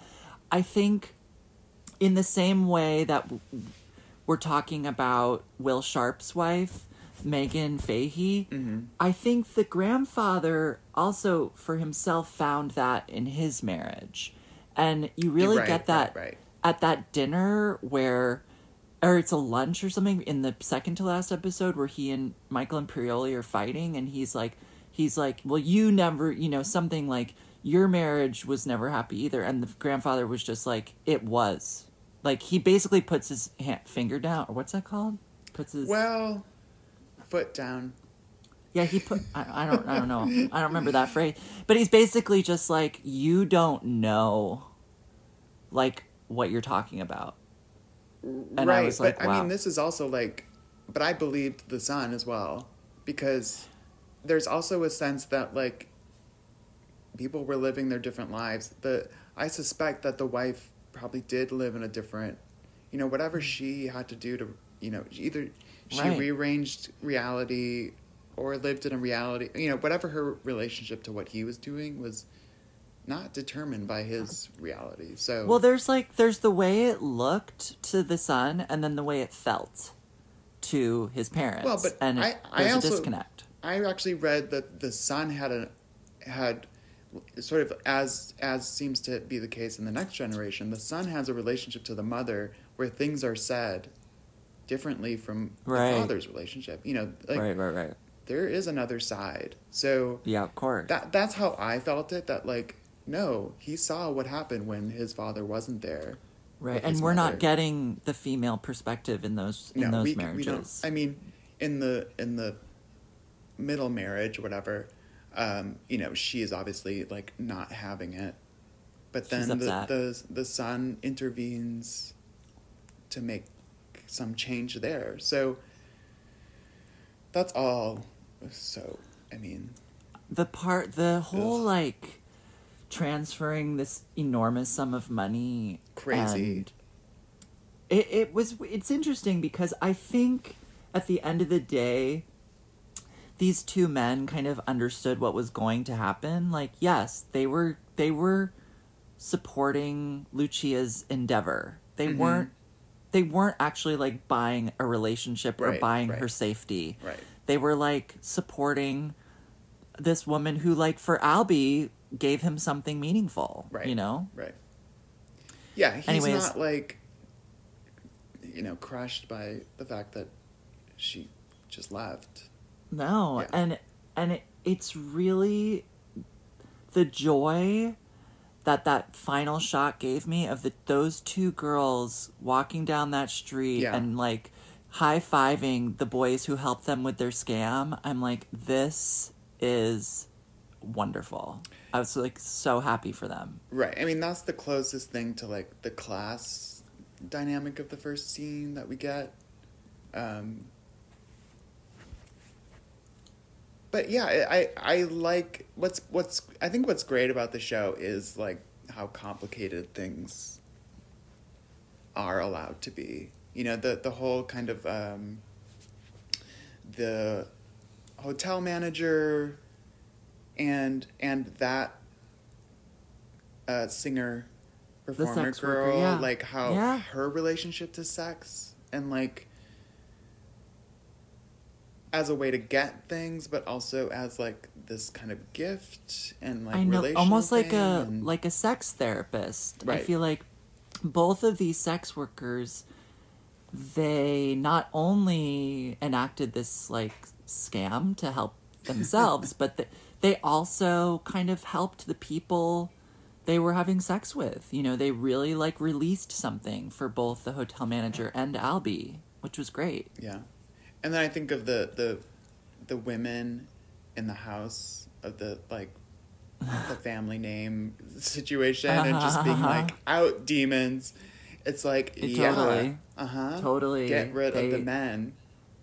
Speaker 1: I think in the same way that we're talking about Will Sharpe's wife, Meghann Fahy,
Speaker 2: Mm-hmm.
Speaker 1: I think the grandfather also for himself found that in his marriage. And you really
Speaker 2: Right,
Speaker 1: get that
Speaker 2: right, right.
Speaker 1: at that dinner where or it's a lunch or something in the second to last episode where he and Michael Imperioli are fighting and he's like he's like, Well you never you know, something like your marriage was never happy either and the grandfather was just like, It was. Like he basically puts his hand, finger down or what's that called? Puts his
Speaker 2: Well, foot down.
Speaker 1: Yeah, he put I, I don't I don't know. I don't remember that phrase. But he's basically just like, You don't know like what you're talking about. And I
Speaker 2: right,
Speaker 1: was like,
Speaker 2: but I mean, this is also like, but I believed the son as well because there's also a sense that like people were living their different lives. The I suspect that the wife probably did live in a different, you know, whatever mm. she had to do to, you know, either she
Speaker 1: Right.
Speaker 2: rearranged reality or lived in a reality, you know, whatever her relationship to what he was doing was not determined by his reality. So
Speaker 1: Well, there's like there's the way it looked to the son, and then the way it felt to his parents.
Speaker 2: Well, but
Speaker 1: and
Speaker 2: I-
Speaker 1: it,
Speaker 2: I
Speaker 1: there's
Speaker 2: also-
Speaker 1: a disconnect.
Speaker 2: I actually read that the son had a had sort of as as seems to be the case in the next generation. The son has a relationship to the mother where things are said differently from
Speaker 1: Right.
Speaker 2: the father's relationship. You know, like
Speaker 1: right, right, right.
Speaker 2: there is another side. So
Speaker 1: Yeah, of course.
Speaker 2: that that's how I felt it. That like no, he saw what happened when his father wasn't there.
Speaker 1: right, and we're
Speaker 2: mother.
Speaker 1: not getting the female perspective in those in those
Speaker 2: we,
Speaker 1: marriages.
Speaker 2: we. I mean, in the in the middle marriage, whatever, um, you know, she is obviously like not having it, but then the, the the son intervenes to make some change there. So that's all. So I mean,
Speaker 1: the part the whole
Speaker 2: Ugh.
Speaker 1: like transferring this enormous sum of money
Speaker 2: Crazy.
Speaker 1: it, it was it's interesting because i think at the end of the day these two men kind of understood what was going to happen like yes they were they were supporting lucia's endeavor they
Speaker 2: Mhm.
Speaker 1: weren't they weren't actually like buying a relationship or
Speaker 2: Right,
Speaker 1: buying
Speaker 2: right.
Speaker 1: her safety
Speaker 2: right.
Speaker 1: they were like supporting this woman who like for albie gave him something meaningful
Speaker 2: Right.
Speaker 1: you know
Speaker 2: Right. Yeah, he's
Speaker 1: Anyways.
Speaker 2: not like you know crushed by the fact that she just left.
Speaker 1: No
Speaker 2: Yeah.
Speaker 1: and and it, it's really the joy that that final shot gave me of the those two girls walking down that street
Speaker 2: Yeah.
Speaker 1: and like high-fiving the boys who helped them with their scam i'm like this is wonderful i was like so happy for them
Speaker 2: Right. I mean, that's the closest thing to like the class dynamic of the first scene that we get. Um, but yeah, I, I like what's what's I think what's great about the show is like how complicated things are allowed to be. You know, the the whole kind of um, the hotel manager and and that uh, singer performer
Speaker 1: sex worker,
Speaker 2: girl
Speaker 1: yeah.
Speaker 2: like how
Speaker 1: Yeah.
Speaker 2: her relationship to sex and like as a way to get things but also as like this kind of gift and like
Speaker 1: I know, almost like a
Speaker 2: and-
Speaker 1: like a sex therapist. I feel like both of these sex workers, they not only enacted this like scam to help themselves, but th- they also kind of helped the people they were having sex with. You know, they really like released something for both the hotel manager and Albie, which was great.
Speaker 2: Yeah, and then I think of the the the women in the house of the like the family name situation and just being like out demons. It's like
Speaker 1: It
Speaker 2: yeah,
Speaker 1: totally-
Speaker 2: uh huh,
Speaker 1: totally,
Speaker 2: get rid of the men.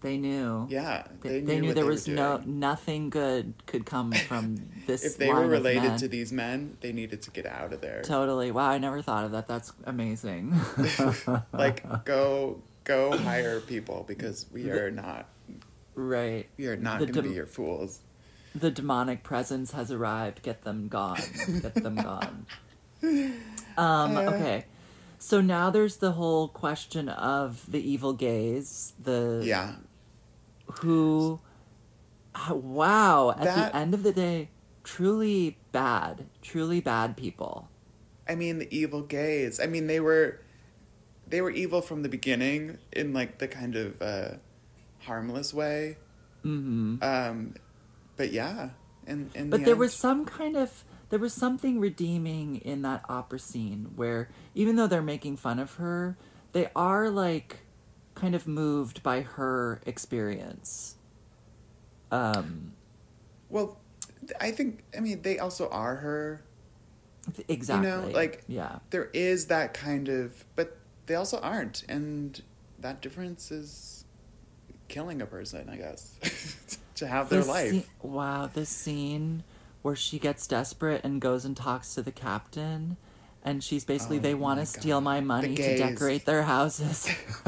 Speaker 1: They knew.
Speaker 2: Yeah,
Speaker 1: They,
Speaker 2: they,
Speaker 1: they knew there was no nothing good could come from this.
Speaker 2: If they were related to these men, they needed to get out of there.
Speaker 1: Totally. Wow, I never thought of that. That's amazing.
Speaker 2: like go go hire people because we are not
Speaker 1: right.
Speaker 2: we are not
Speaker 1: The
Speaker 2: going to
Speaker 1: dem-
Speaker 2: be your fools.
Speaker 1: The demonic presence has arrived. Get them gone. Get them gone. Um,
Speaker 2: Uh.
Speaker 1: okay. So now there's the whole question of the evil gaze. the
Speaker 2: Yeah.
Speaker 1: who wow, at
Speaker 2: That-
Speaker 1: the end of the day, truly bad, truly bad people.
Speaker 2: I mean, the evil gays. I mean, they were, they were evil from the beginning in like the kind of uh, harmless way.
Speaker 1: Mhm.
Speaker 2: Um, but yeah, and and
Speaker 1: But there was some kind of there was something redeeming in that opera scene where even though they're making fun of her, they are like kind of moved by her experience. Um
Speaker 2: well, I think I mean they also are her.
Speaker 1: exactly.
Speaker 2: like-
Speaker 1: yeah.
Speaker 2: There is that kind of, but they also aren't, and that difference is killing a person, I guess, to have their
Speaker 1: The
Speaker 2: life.
Speaker 1: scene- wow, this scene where she gets desperate and goes and talks to the captain and she's basically
Speaker 2: Oh
Speaker 1: they want to steal my money to decorate their houses.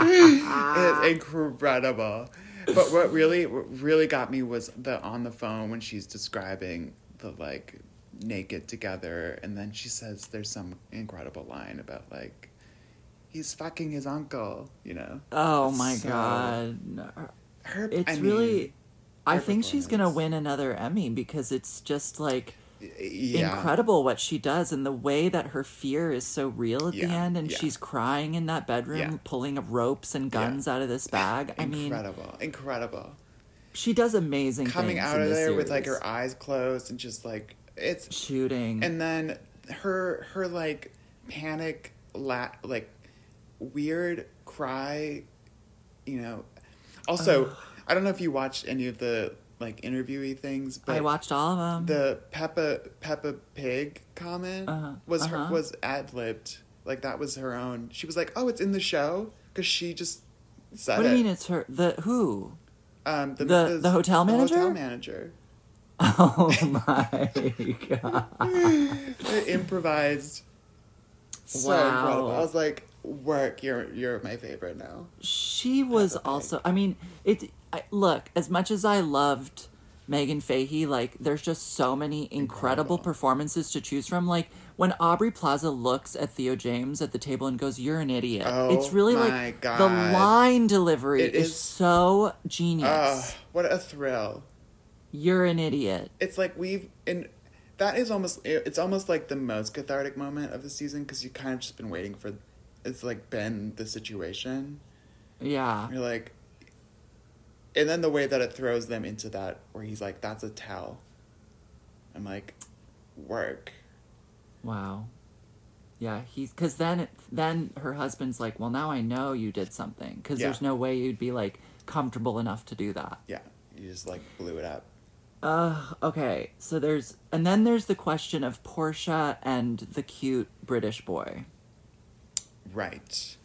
Speaker 2: it's incredible. But what really what really got me was the on the phone when she's describing the like naked together and then she says there's some incredible line about like he's fucking his uncle, you know.
Speaker 1: oh my
Speaker 2: So-
Speaker 1: god.
Speaker 2: Her
Speaker 1: It's
Speaker 2: I mean,
Speaker 1: really I think she's to win another Emmy because it's just like
Speaker 2: yeah.
Speaker 1: incredible what she does and the way that her fear is so real at the end and
Speaker 2: yeah.
Speaker 1: she's crying in that bedroom
Speaker 2: Yeah.
Speaker 1: pulling ropes and guns out of this bag. I mean,
Speaker 2: Incredible. Incredible.
Speaker 1: she does amazing
Speaker 2: Coming out of there with like her eyes closed and just like it's
Speaker 1: shooting.
Speaker 2: and then her her like panic la- like weird cry you know also i don't know if you watched any of the like interviewee things but
Speaker 1: I watched all of them.
Speaker 2: the peppa peppa pig comment
Speaker 1: Uh-huh,
Speaker 2: was
Speaker 1: uh-huh.
Speaker 2: her was ad-libbed like that was her own she was like oh it's in the show because she just said
Speaker 1: what do
Speaker 2: it
Speaker 1: you mean it's her? The who?
Speaker 2: um, the,
Speaker 1: the- the hotel manager
Speaker 2: the
Speaker 1: manager?
Speaker 2: hotel manager
Speaker 1: Oh my god!
Speaker 2: It improvised so
Speaker 1: Wow.
Speaker 2: incredible. I was like, work, you're you're my favorite now.
Speaker 1: She was also. I mean, it. I, look, as much as I loved Meghann Fahy, like there's just so many incredible,
Speaker 2: Incredible.
Speaker 1: performances to choose from. Like when Aubrey Plaza looks at Theo James at the table and goes, "You're an idiot."
Speaker 2: Oh
Speaker 1: it's really like
Speaker 2: God.
Speaker 1: the line delivery is,
Speaker 2: is-
Speaker 1: so genius.
Speaker 2: Ugh, what a thrill.
Speaker 1: You're an idiot.
Speaker 2: It's like we've and that is almost it's almost like the most cathartic moment of the season because you kind of just been waiting for it's like been the situation.
Speaker 1: Yeah.
Speaker 2: You're like and then the way that it throws them into that where he's like, That's a tell. I'm like, work.
Speaker 1: Wow. Yeah, he's because then then her husband's like, well, now I know you did something because
Speaker 2: Yeah.
Speaker 1: there's no way you'd be like comfortable enough to do that.
Speaker 2: Yeah. You just like blew it up.
Speaker 1: Uh, okay. So there's and then there's the question of Portia and the cute British boy.
Speaker 2: Right.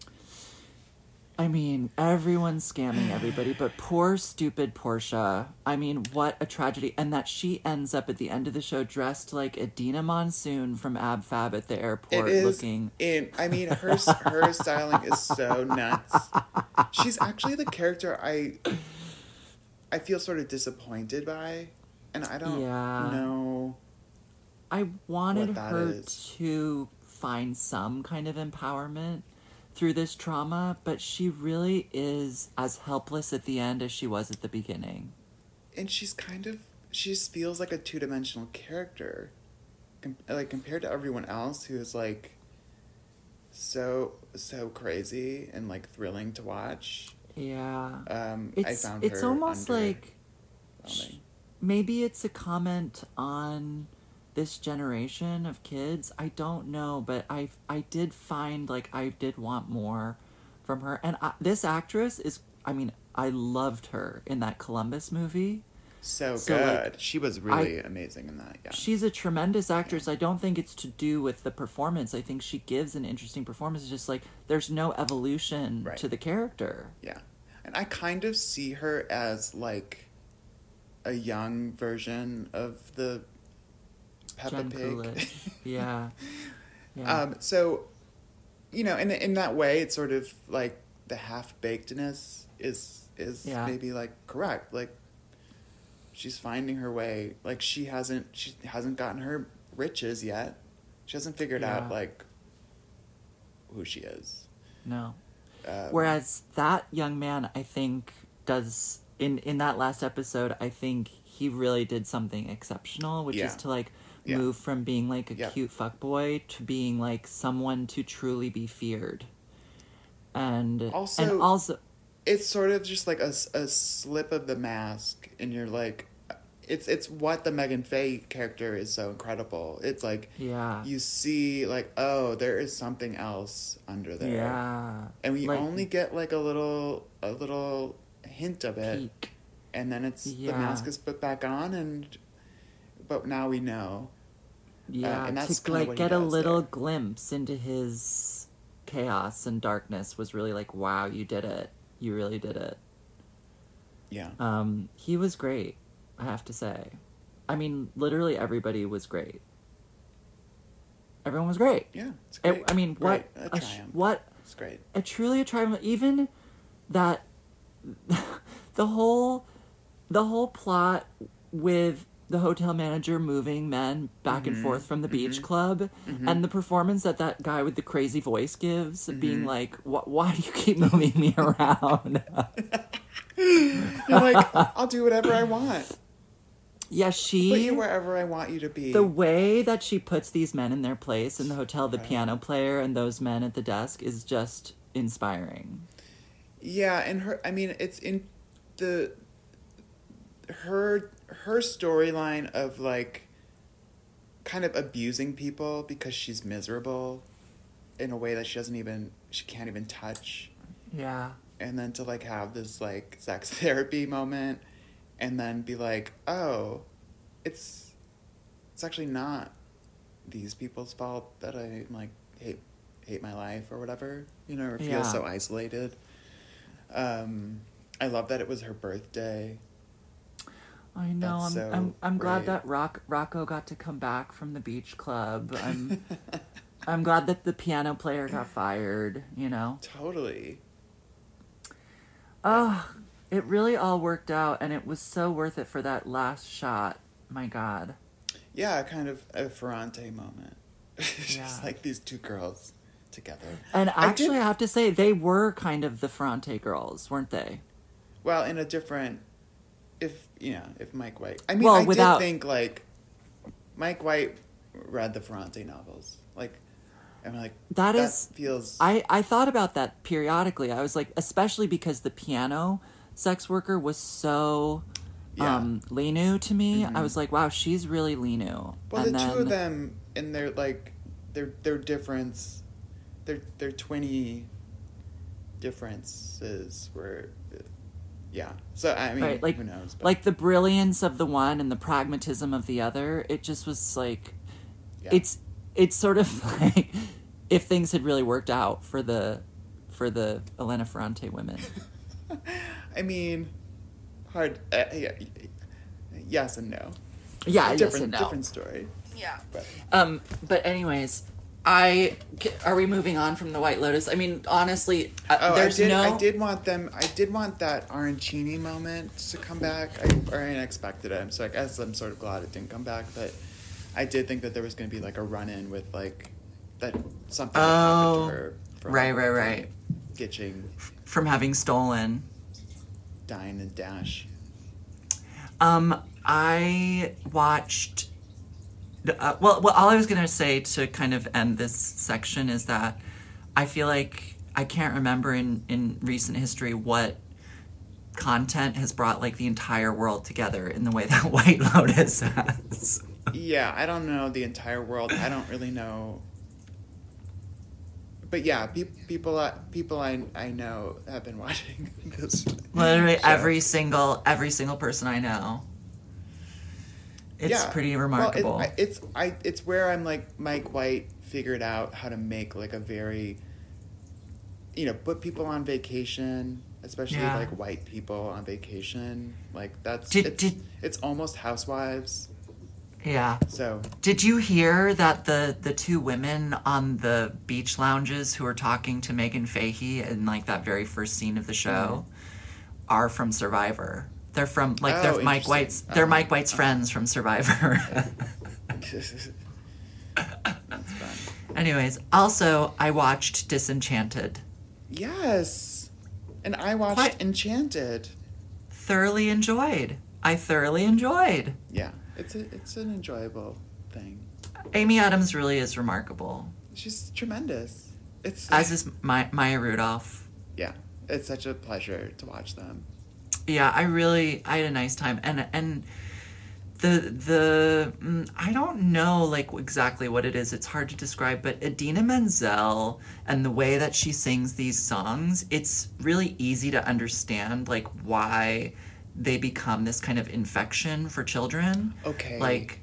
Speaker 1: I mean, everyone's scamming everybody, but poor stupid Portia. I mean, what a tragedy. And that she ends up at the end of the show dressed like Edina Monsoon from Ab Fab at the airport
Speaker 2: is
Speaker 1: looking
Speaker 2: in. I mean, her her styling is so nuts. She's actually the character I I feel sort of disappointed by, and I don't
Speaker 1: Yeah.
Speaker 2: know.
Speaker 1: I wanted her
Speaker 2: is.
Speaker 1: to find some kind of empowerment through this trauma, but she really is as helpless at the end as she was at the beginning.
Speaker 2: And she's kind of she just feels like a two dimensional character, com- like compared to everyone else who is like so so crazy and like thrilling to watch.
Speaker 1: Yeah.
Speaker 2: Um,
Speaker 1: It's
Speaker 2: I found
Speaker 1: it's almost like sh- maybe it's a comment on this generation of kids. I don't know, but I I did find like I did want more from her. And I, this actress is I mean, I loved her in that Columbus movie.
Speaker 2: so,
Speaker 1: so,
Speaker 2: good.
Speaker 1: like,
Speaker 2: she was really amazing in that. Yeah.
Speaker 1: She's a tremendous actress. I don't think it's to do with the performance. I think she gives an interesting performance. It's just like there's no evolution
Speaker 2: Right.
Speaker 1: to the character.
Speaker 2: Yeah. And I kind of see her as like a young version of the Peppa
Speaker 1: Jen
Speaker 2: Pig.
Speaker 1: Coolidge. Yeah. Yeah.
Speaker 2: um, so, you know, in in that way, it's sort of like the half bakedness is is
Speaker 1: Yeah.
Speaker 2: maybe like correct. Like, she's finding her way. Like she hasn't she hasn't gotten her riches yet. She hasn't figured
Speaker 1: Yeah.
Speaker 2: out like who she is.
Speaker 1: No.
Speaker 2: Um,
Speaker 1: Whereas that young man, I think, does in in that last episode. I think he really did something exceptional, which
Speaker 2: Yeah.
Speaker 1: is to like
Speaker 2: Yeah.
Speaker 1: move from being like a
Speaker 2: Yeah.
Speaker 1: cute fuckboy to being like someone to truly be feared. And
Speaker 2: Also-
Speaker 1: and also
Speaker 2: it's sort of just like a, a slip of the mask and you're like it's it's what the Megan Faye character is so incredible. It's like
Speaker 1: yeah
Speaker 2: you see like oh there is something else under there.
Speaker 1: yeah
Speaker 2: And we
Speaker 1: Like,
Speaker 2: only get like a little a little hint of it
Speaker 1: peak.
Speaker 2: and then it's the mask is put back on and but now we know.
Speaker 1: Yeah,
Speaker 2: Uh, and that's
Speaker 1: to like get a little
Speaker 2: there.
Speaker 1: glimpse into his chaos and darkness was really like, wow, you did it. You really did it.
Speaker 2: Yeah.
Speaker 1: Um, he was great, I have to say. I mean, literally everybody was great. Everyone was great.
Speaker 2: Yeah. It's
Speaker 1: It- I mean, what
Speaker 2: Great. A
Speaker 1: a
Speaker 2: triumph.
Speaker 1: what
Speaker 2: It's great.
Speaker 1: a truly a triumph. Even that the whole the whole plot with the hotel manager moving men back and
Speaker 2: Mhm,
Speaker 1: forth from the beach
Speaker 2: mhm,
Speaker 1: club
Speaker 2: mhm.
Speaker 1: and the performance that that guy with the crazy voice gives being
Speaker 2: Mhm.
Speaker 1: like "Wh- why do you keep moving me around
Speaker 2: You're like, I'll do whatever I want.
Speaker 1: yeah
Speaker 2: Put
Speaker 1: she
Speaker 2: you wherever I want you to be.
Speaker 1: the way that she puts these men in their place in the hotel the piano player and those men at the desk is just inspiring
Speaker 2: Yeah, and her I mean it's in the her her storyline of like kind of abusing people because she's miserable in a way that she doesn't even she can't even touch
Speaker 1: yeah
Speaker 2: and then to like have this like sex therapy moment and then be like, "Oh, it's it's actually not these people's fault that I like hate hate my life or whatever, you know, or feel
Speaker 1: Yeah.
Speaker 2: so isolated." Um I love that it was her birthday.
Speaker 1: I know. I'm,
Speaker 2: so
Speaker 1: I'm I'm glad
Speaker 2: great.
Speaker 1: that Rock Rocco got to come back from the beach club. I'm I'm glad that the piano player got fired. You know.
Speaker 2: totally.
Speaker 1: Oh, it really all worked out, and it was so worth it for that last shot. My God.
Speaker 2: Yeah, kind of a Ferrante moment. Just
Speaker 1: Yeah.
Speaker 2: like these two girls together.
Speaker 1: And
Speaker 2: I
Speaker 1: actually,
Speaker 2: did-
Speaker 1: I have to say, they were kind of the Ferrante girls, weren't they?
Speaker 2: Well, in a different, if you know, if Mike White. I mean,
Speaker 1: Well,
Speaker 2: I
Speaker 1: without-
Speaker 2: did think like Mike White read the Ferrante novels. Like, I'm like
Speaker 1: That
Speaker 2: that
Speaker 1: is-
Speaker 2: feels.
Speaker 1: I, I thought about that periodically. I was like, especially because the piano sex worker was so
Speaker 2: Yeah.
Speaker 1: um, Lenù to me.
Speaker 2: Mhm.
Speaker 1: I was like, wow, she's really Lenù.
Speaker 2: well,
Speaker 1: and
Speaker 2: the
Speaker 1: then,
Speaker 2: two of them and their like their their difference, their their twinny differences where yeah. So I mean,
Speaker 1: Right, like-
Speaker 2: who knows? But,
Speaker 1: like the brilliance of the one and the pragmatism of the other it just was like
Speaker 2: yeah.
Speaker 1: it's it's sort of like if things had really worked out for the for the Elena Ferrante women
Speaker 2: I mean, hard. Uh, yeah, yes and no.
Speaker 1: yeah yes
Speaker 2: different
Speaker 1: and no.
Speaker 2: different story.
Speaker 1: yeah
Speaker 2: But
Speaker 1: um but anyways I are we moving on from the White Lotus I mean honestly uh,
Speaker 2: Oh,
Speaker 1: there's
Speaker 2: I did.
Speaker 1: no
Speaker 2: I did want them. I did want that Arancini moment to come back. I, or I expected it. So I guess I'm sort of glad it didn't come back. But I did think that there was going to be like a run in with like that something
Speaker 1: Oh,
Speaker 2: to her. from,
Speaker 1: right, right, right.
Speaker 2: Gitching,
Speaker 1: from having stolen
Speaker 2: dine and dash.
Speaker 1: Um, I watched. Uh, well, well, all I was gonna say to kind of end this section is that I feel like I can't remember in in recent history what content has brought like the entire world together in the way that White Lotus has.
Speaker 2: Yeah, I don't know the entire world. I don't really know. But yeah, pe- people I, people I I know have been watching this.
Speaker 1: Literally
Speaker 2: show.
Speaker 1: every single every single person I know. It's
Speaker 2: Yeah.
Speaker 1: pretty
Speaker 2: Well, it-
Speaker 1: remarkable.
Speaker 2: I- it's I it's where I'm like Mike White figured out how to make like a very you know, put people on vacation, especially
Speaker 1: Yeah.
Speaker 2: like white people on vacation. Like that's
Speaker 1: Did-
Speaker 2: it's,
Speaker 1: did-
Speaker 2: it's almost housewives.
Speaker 1: yeah.
Speaker 2: So
Speaker 1: Did you hear that the the two women on the beach lounges who are talking to Meghann Fahy in like that very first scene of the show
Speaker 2: Mm-hmm.
Speaker 1: are from Survivor? They're from like
Speaker 2: Oh,
Speaker 1: they're Mike. White's they're
Speaker 2: Uh-huh.
Speaker 1: Mike White's friends from Survivor.
Speaker 2: That's fun.
Speaker 1: Anyways, also I watched Disenchanted.
Speaker 2: Yes. And I watched
Speaker 1: Quite-
Speaker 2: Enchanted.
Speaker 1: Thoroughly enjoyed. I thoroughly enjoyed.
Speaker 2: Yeah. It's a it's an enjoyable thing.
Speaker 1: Amy Adams really is remarkable.
Speaker 2: She's tremendous. It's
Speaker 1: As is My, Maya Rudolph.
Speaker 2: yeah. It's such a pleasure to watch them.
Speaker 1: Yeah, I really I had a nice time and and the the mm, I don't know like exactly what it is. It's hard to describe, but Idina Menzel and the way that she sings these songs, it's really easy to understand like why they become this kind of infection for children.
Speaker 2: Okay.
Speaker 1: Like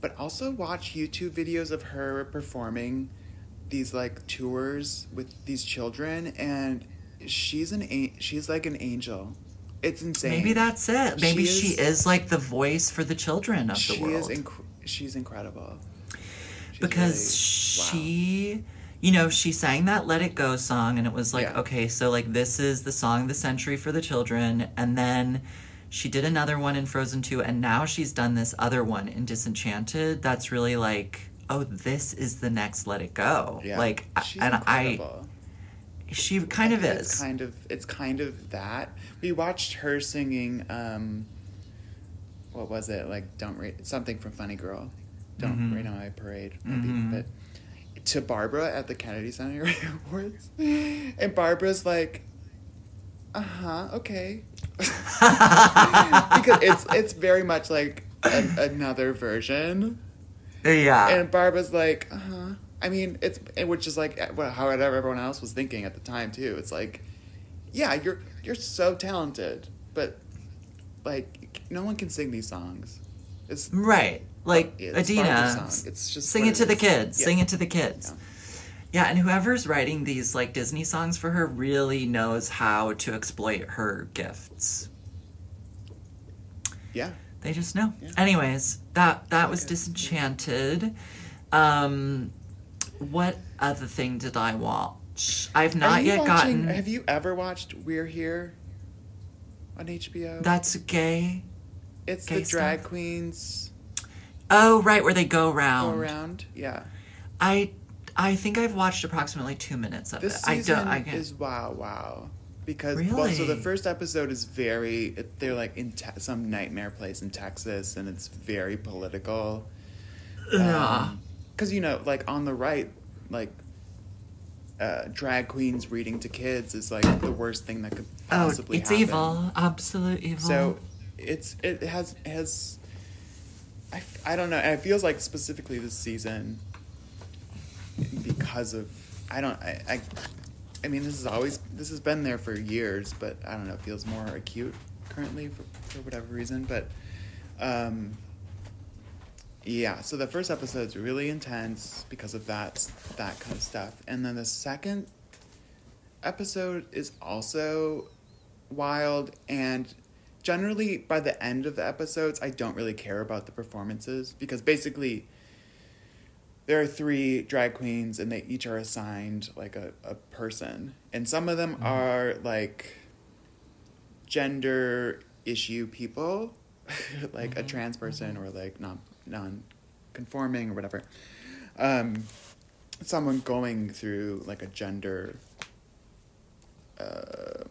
Speaker 2: But also watch YouTube videos of her performing these like tours with these children and she's an she's like an angel. It's insane.
Speaker 1: maybe that's it. Maybe
Speaker 2: She
Speaker 1: she
Speaker 2: is-
Speaker 1: is, like the voice for the children of the
Speaker 2: she
Speaker 1: world.
Speaker 2: is inc- she's incredible. She's
Speaker 1: because
Speaker 2: really- wow.
Speaker 1: she you know she sang that let it go song and it was like
Speaker 2: Yeah.
Speaker 1: okay so like this is the song of the century for the children and then she did another one in frozen 2 and now she's done this other one in disenchanted that's really like oh this is the next let it go
Speaker 2: Yeah.
Speaker 1: like
Speaker 2: she's
Speaker 1: and
Speaker 2: incredible.
Speaker 1: i she kind of
Speaker 2: It's
Speaker 1: is
Speaker 2: kind of it's kind of that. We watched her singing um what was it? Like don't rate something from Funny Girl. Don't
Speaker 1: Mhm.
Speaker 2: rain on my parade maybe.
Speaker 1: Mhm.
Speaker 2: But to Barbra at the Kennedy Center Awards. And Barbra's like uh-huh, okay. because it's it's very much like an, another version.
Speaker 1: yeah
Speaker 2: And Barbra's like, uh huh. I mean, it's it- which is like how everyone else was thinking at the time too. It's like, yeah, you're you're so talented, but like no one can sing these songs. It's
Speaker 1: right like
Speaker 2: it's idina It's just
Speaker 1: sing it to the kids
Speaker 2: Yeah.
Speaker 1: sing it to the kids
Speaker 2: Yeah.
Speaker 1: Yeah, and whoever's writing these like Disney songs for her really knows how to exploit her gifts.
Speaker 2: Yeah.
Speaker 1: They just know.
Speaker 2: Yeah.
Speaker 1: Anyways, that that was
Speaker 2: Okay.
Speaker 1: Disenchanted. Um what other thing did I watch? I've not yet
Speaker 2: watching-
Speaker 1: gotten
Speaker 2: Have you ever watched We're Here on HBO?
Speaker 1: That's gay.
Speaker 2: it's
Speaker 1: gay
Speaker 2: the drag
Speaker 1: stuff?
Speaker 2: queens
Speaker 1: Oh, right, where they go
Speaker 2: go
Speaker 1: round.
Speaker 2: around. Yeah.
Speaker 1: I I think I've watched approximately two minutes of
Speaker 2: This
Speaker 1: it. I
Speaker 2: season
Speaker 1: don't I can't.
Speaker 2: is wow, wow. Because well, so the first episode is very they're like in te- some nightmare place in Texas, and it's very political.
Speaker 1: Yeah.
Speaker 2: Because you know, like on the right, like uh, drag queens reading to kids is like the worst thing that could possibly.
Speaker 1: Oh, it's
Speaker 2: happen.
Speaker 1: evil. Absolute evil.
Speaker 2: So it's it has has I, I don't know. It feels like specifically this season because of I don't I, I I mean this is always this has been there for years, but I don't know. It feels more acute currently for for whatever reason, but um. Yeah, so the first episode's really intense because of that that kind of stuff, and then the second episode is also wild. And generally by the end of the episodes i don't really care about the performances because basically there are three drag queens and they each are assigned like a, a person. And some of them mm-hmm. are like gender issue people like a mm-hmm. trans mm-hmm. person or like non non conforming or whatever um someone going through like a gender uh,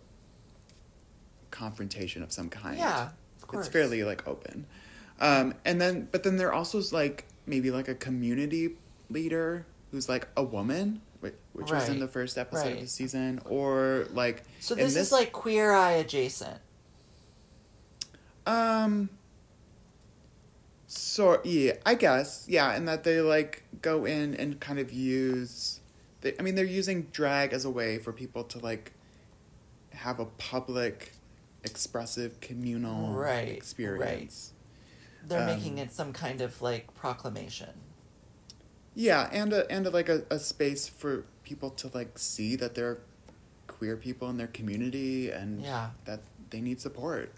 Speaker 2: confrontation of some kind.
Speaker 1: Yeah, of course.
Speaker 2: It's fairly like open. Um, and then, but then there also is like maybe like a community leader who's like a woman, which, which was in the first episode of the season, or like
Speaker 1: So
Speaker 2: in
Speaker 1: this, is like queer eye adjacent.
Speaker 2: Um. So yeah, I guess yeah, and that they like go in and kind of use. They, I mean, they're using drag as a way for people to like have a public, expressive, communal
Speaker 1: Right,
Speaker 2: experience.
Speaker 1: They're
Speaker 2: Um,
Speaker 1: making it some kind of like proclamation.
Speaker 2: Yeah, and a, and a, like a, a space for people to like see that there are queer people in their community and
Speaker 1: Yeah.
Speaker 2: that they need support.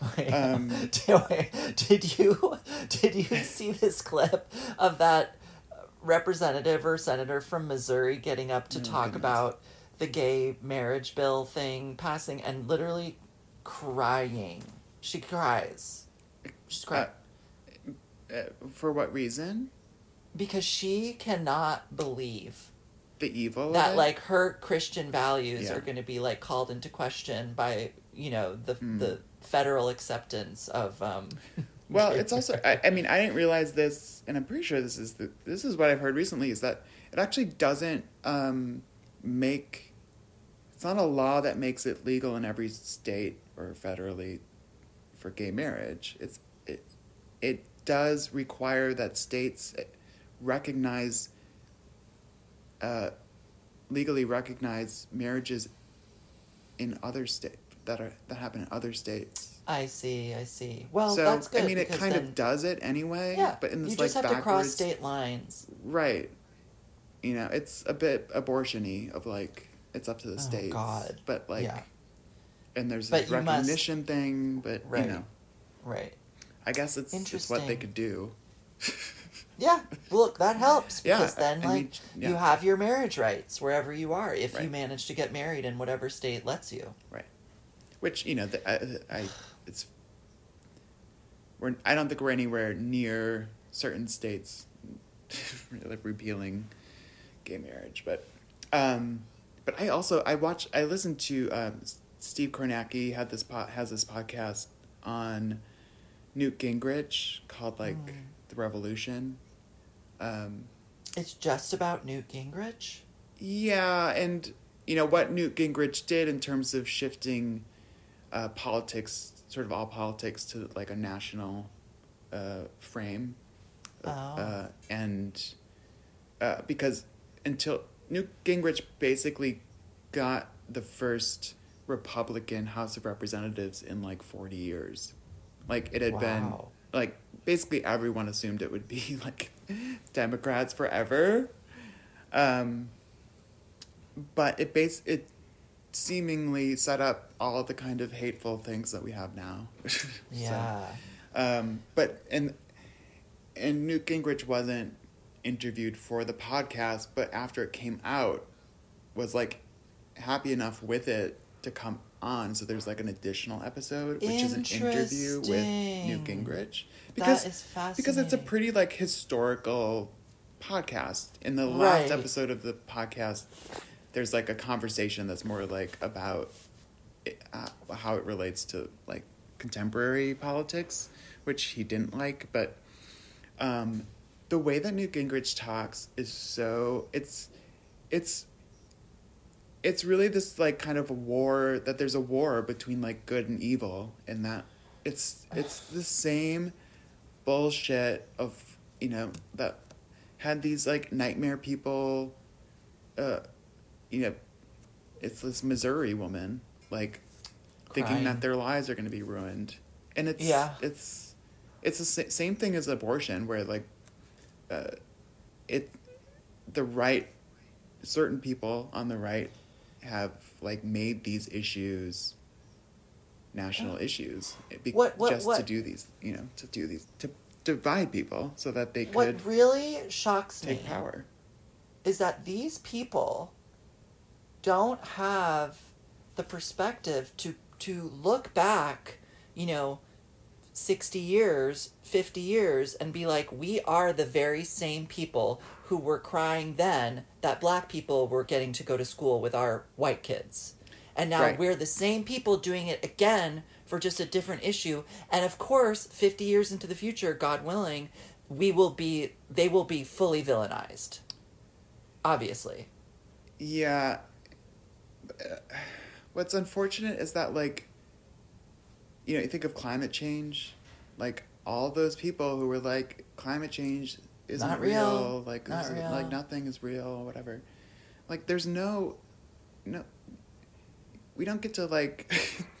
Speaker 2: Um,
Speaker 1: did you did you see this clip of that representative or senator from Missouri getting up to
Speaker 2: Oh,
Speaker 1: talk
Speaker 2: goodness.
Speaker 1: about the gay marriage bill thing passing and literally crying She cries. She's crying.
Speaker 2: Uh, for what reason?
Speaker 1: because she cannot believe
Speaker 2: The evil.
Speaker 1: that like her Christian values
Speaker 2: Yeah.
Speaker 1: are going to be like called into question by you know the
Speaker 2: Hmm.
Speaker 1: the federal acceptance of um
Speaker 2: Well, it's also. I, I mean, I didn't realize this, and I'm pretty sure this is the. This is what I've heard recently is that it actually doesn't um, make. It's not a law that makes it legal in every state or federally, for gay marriage. It's it, it does require that states recognize. Uh, legally recognize marriages in other state that are that happen in other states.
Speaker 1: I see I see well
Speaker 2: so
Speaker 1: that's good
Speaker 2: I mean, it kind
Speaker 1: then-
Speaker 2: of does it anyway.
Speaker 1: yeah
Speaker 2: but in this
Speaker 1: you
Speaker 2: like
Speaker 1: just have to cross state lines
Speaker 2: right? You know, it's a bit abortiony of like it's up to the
Speaker 1: Oh,
Speaker 2: states.
Speaker 1: God.
Speaker 2: But like,
Speaker 1: Yeah.
Speaker 2: and there's
Speaker 1: But
Speaker 2: this
Speaker 1: you must-
Speaker 2: recognition thing. But
Speaker 1: Right.
Speaker 2: you know,
Speaker 1: right
Speaker 2: I guess it's, it's what they could do.
Speaker 1: yeah look that helps
Speaker 2: Yeah,
Speaker 1: because then
Speaker 2: I
Speaker 1: like
Speaker 2: mean,
Speaker 1: you have your marriage rights wherever you are if you manage to get married in whatever state lets you
Speaker 2: Right. Which you know, the, I, I it's we're I don't think we're anywhere near certain states like repealing gay marriage, but um, but I also I watch I listened to um, Steve Kornacki had this pot has this podcast on Newt Gingrich called like
Speaker 1: Mm.
Speaker 2: the Revolution. Um,
Speaker 1: it's just about Newt Gingrich
Speaker 2: yeah, and you know what Newt Gingrich did in terms of shifting uh, politics, sort of all politics, to like a national uh, frame,
Speaker 1: Oh.
Speaker 2: uh, and uh, because until Newt Gingrich basically got the first Republican House of Representatives in like forty years, like it had been like basically everyone assumed it would be like Democrats forever. Um, but it base it seemingly set up all the kind of hateful things that we have now. So,
Speaker 1: yeah
Speaker 2: um, but and and Newt Gingrich wasn't interviewed for the podcast, but after it came out, was like happy enough with it to come on. So there's like an additional episode, which is an interview with Newt. Gingrich because
Speaker 1: is
Speaker 2: because it's a pretty like historical podcast. In the
Speaker 1: Right.
Speaker 2: last episode of the podcast, there's like a conversation that's more like about it, uh, how it relates to like contemporary politics, which he didn't like. But um, the way that Newt Gingrich talks is so it's it's it's really this like kind of a war that there's a war between like good and evil and that it's it's the same bullshit of you know that had these like nightmare people uh you know it's this missouri woman like thinking that their lives are going to be ruined. And it's
Speaker 1: Yeah.
Speaker 2: it's it's the same thing as abortion where like uh it the right certain people on the right have like made these issues national issues be-
Speaker 1: What- what-
Speaker 2: just to do these you know to do these to divide people so that they could
Speaker 1: what really shocks
Speaker 2: take
Speaker 1: me
Speaker 2: power.
Speaker 1: is that these people don't have the perspective to to look back, you know, 60 years, 50 years and be like we are the very same people who were crying then that black people were getting to go to school with our white kids. And now
Speaker 2: Right.
Speaker 1: we're the same people doing it again for just a different issue. And of course, 50 years into the future, God willing, we will be they will be fully villainized obviously.
Speaker 2: Yeah. What's unfortunate is that, like, you know, you think of climate change, like, all those people who were like, climate change isn't
Speaker 1: Not
Speaker 2: real,
Speaker 1: real.
Speaker 2: like,
Speaker 1: Not real.
Speaker 2: like, nothing is real, whatever. Like, there's no, no, we don't get to, like,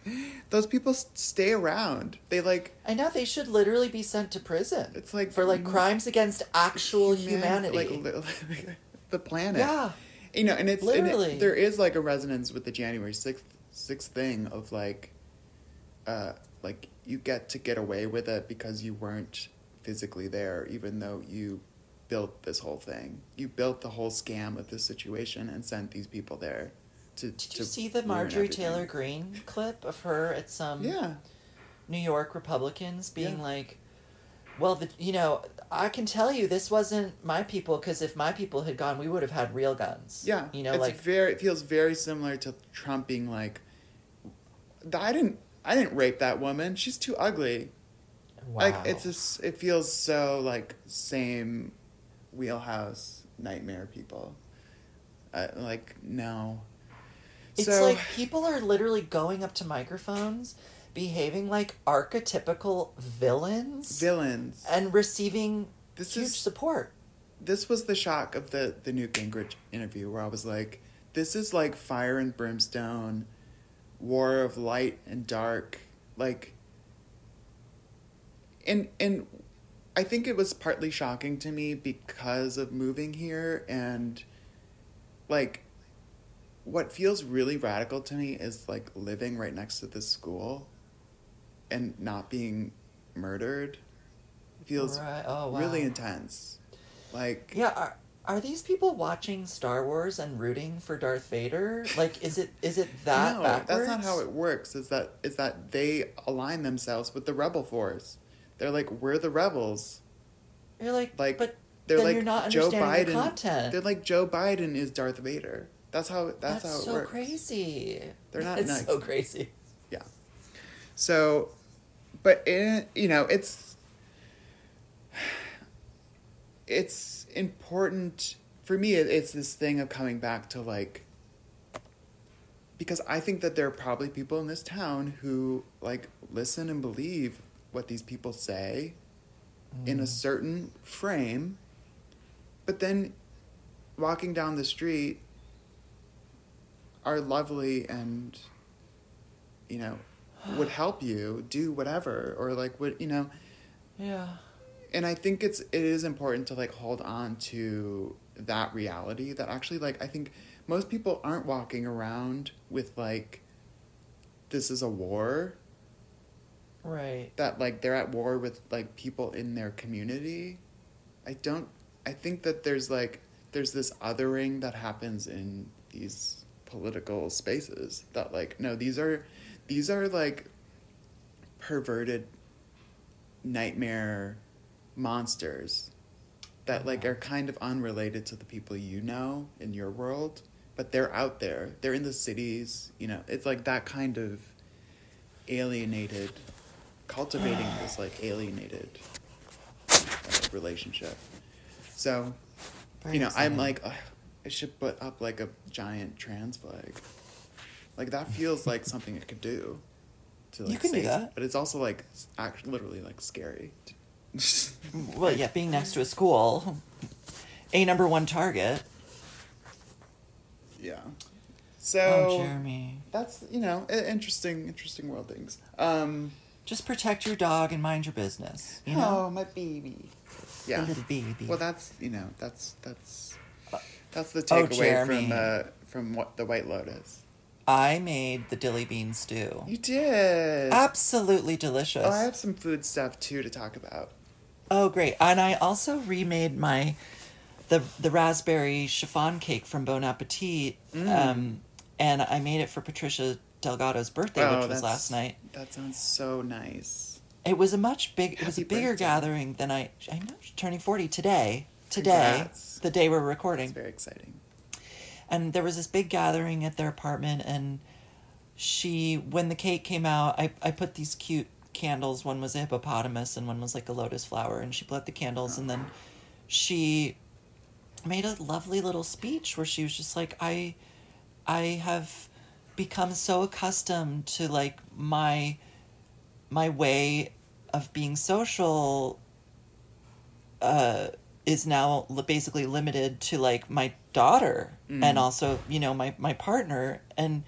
Speaker 2: those people stay around. They, like,
Speaker 1: I know they should literally be sent to prison.
Speaker 2: It's like-
Speaker 1: for like crimes against actual
Speaker 2: human-
Speaker 1: humanity.
Speaker 2: like, li- the planet.
Speaker 1: yeah,
Speaker 2: you know, and it's and it- there is like a resonance with the January sixth sixth thing of like, uh, like you get to get away with it because you weren't physically there, even though you built this whole thing. You built the whole scam of this situation and sent these people there. To
Speaker 1: did
Speaker 2: to
Speaker 1: you see the Marjorie. Taylor Greene clip of her at some
Speaker 2: Yeah,
Speaker 1: New York Republicans being
Speaker 2: Yeah.
Speaker 1: like, well, the, you know, I can tell you this wasn't my people because if my people had gone, we would have had real guns.
Speaker 2: Yeah,
Speaker 1: You know,
Speaker 2: it's
Speaker 1: like,
Speaker 2: very. It feels very similar to Trump being like, I didn't. I didn't rape that woman. She's too ugly.
Speaker 1: wow.
Speaker 2: Like it's just. It feels so like same, wheelhouse nightmare people. Uh, like no.
Speaker 1: It's
Speaker 2: so
Speaker 1: like people are literally going up to microphones, behaving like archetypical villains,
Speaker 2: villains.
Speaker 1: and receiving
Speaker 2: This
Speaker 1: huge
Speaker 2: is-
Speaker 1: support.
Speaker 2: this was the shock of the the Newt Gingrich interview where I was like, this is like fire and brimstone, war of light and dark, like. And and, I think it was partly shocking to me because of moving here and, like. What feels really radical to me is like living right next to this school, and not being murdered. Feels
Speaker 1: Right. Oh wow.
Speaker 2: really intense. Like
Speaker 1: Yeah. Are, are these people watching Star Wars and rooting for Darth Vader? Like, is it is it that
Speaker 2: no,
Speaker 1: backwards?
Speaker 2: that's not how it works. Is that is that they align themselves with the rebel force? They're like we're the rebels.
Speaker 1: You're like,
Speaker 2: Like
Speaker 1: but
Speaker 2: they're like
Speaker 1: you're not
Speaker 2: Joe Biden.
Speaker 1: the content.
Speaker 2: They're like Joe Biden is Darth Vader. That's how that's,
Speaker 1: That's,
Speaker 2: how it works.
Speaker 1: That's so crazy.
Speaker 2: They're not
Speaker 1: It's
Speaker 2: nice.
Speaker 1: so crazy.
Speaker 2: Yeah. So, but in, you know, it's it's important for me. it- It's this thing of coming back to like because I think that there are probably people in this town who like listen and believe what these people say in a mm. certain frame, but then walking down the street are lovely and you know would help you do whatever or like would you know
Speaker 1: Yeah.
Speaker 2: and i think it's it is important to like hold on to that reality that actually like i think most people aren't walking around with like this is a war
Speaker 1: Right.
Speaker 2: that like they're at war with like people in their community i don't i think that there's like there's this othering that happens in these political spaces that like no these are these are like perverted nightmare monsters that like are kind of unrelated to the people you know in your world but they're out there. They're in the cities you know. It's like that kind of alienated cultivating this like alienated uh, relationship. So you know i'm like i should put up like a giant trans flag like that feels like something it could do to like
Speaker 1: You can do that.
Speaker 2: but it's also like actually literally like scary
Speaker 1: Well, yeah, being next to a school, a number one target.
Speaker 2: yeah so
Speaker 1: oh, Jeremy.
Speaker 2: that's you know interesting interesting world things um
Speaker 1: Just protect your dog and mind your business. You know?
Speaker 2: oh my baby yeah
Speaker 1: The little baby.
Speaker 2: well that's you know that's that's that's the
Speaker 1: Oh,
Speaker 2: takeaway
Speaker 1: Jeremy.
Speaker 2: from uh from what the white lotus
Speaker 1: I made the dilly bean stew.
Speaker 2: you did
Speaker 1: Absolutely delicious.
Speaker 2: oh i have some food stuff too to talk about
Speaker 1: Oh, great! And I also remade my the the raspberry chiffon cake from Bon Appetit,
Speaker 2: Mm.
Speaker 1: um, and I made it for Patricia Delgado's birthday,
Speaker 2: Oh,
Speaker 1: which was last night.
Speaker 2: that sounds so nice
Speaker 1: It was a much big. It was a bigger
Speaker 2: birthday.
Speaker 1: gathering than I. I know she's turning forty today. Today,
Speaker 2: Congrats.
Speaker 1: the day we're
Speaker 2: it's
Speaker 1: recording,
Speaker 2: very exciting
Speaker 1: and there was this big gathering at their apartment, and she when the cake came out, I I put these cute candles. One was a hippopotamus, and one was like a lotus flower, and she lit the candles, and then she made a lovely little speech where she was just like i i have become so accustomed to like my my way of being social uh is now basically limited to like my daughter mm. and also you know my my partner and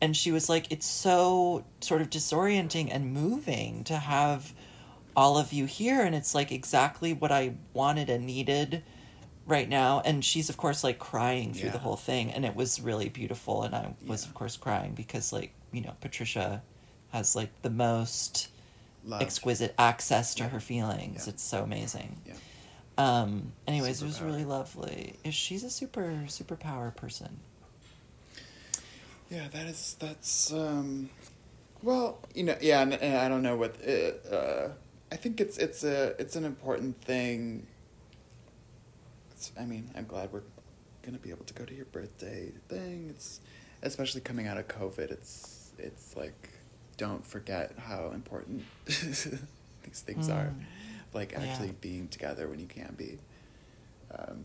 Speaker 1: and she was like it's so sort of disorienting and moving to have all of you here and it's like exactly what i wanted and needed right now and she's of course like crying through the whole thing and it was really beautiful and i was
Speaker 2: Yeah.
Speaker 1: of course crying because like you know patricia has like the most
Speaker 2: Love.
Speaker 1: exquisite access to
Speaker 2: Yeah.
Speaker 1: her feelings
Speaker 2: Yeah.
Speaker 1: it's so amazing
Speaker 2: Yeah.
Speaker 1: Um anyways it was really lovely she's a super superpower person
Speaker 2: Yeah, that is that's um Well, you know, yeah, and, and I don't know what. Uh, uh, I think it's it's a it's an important thing. It's, I mean, I'm glad we're gonna be able to go to your birthday thing. It's especially coming out of COVID. It's it's like don't forget how important these things are, Like
Speaker 1: Yeah.
Speaker 2: actually being together when you can't be. Um,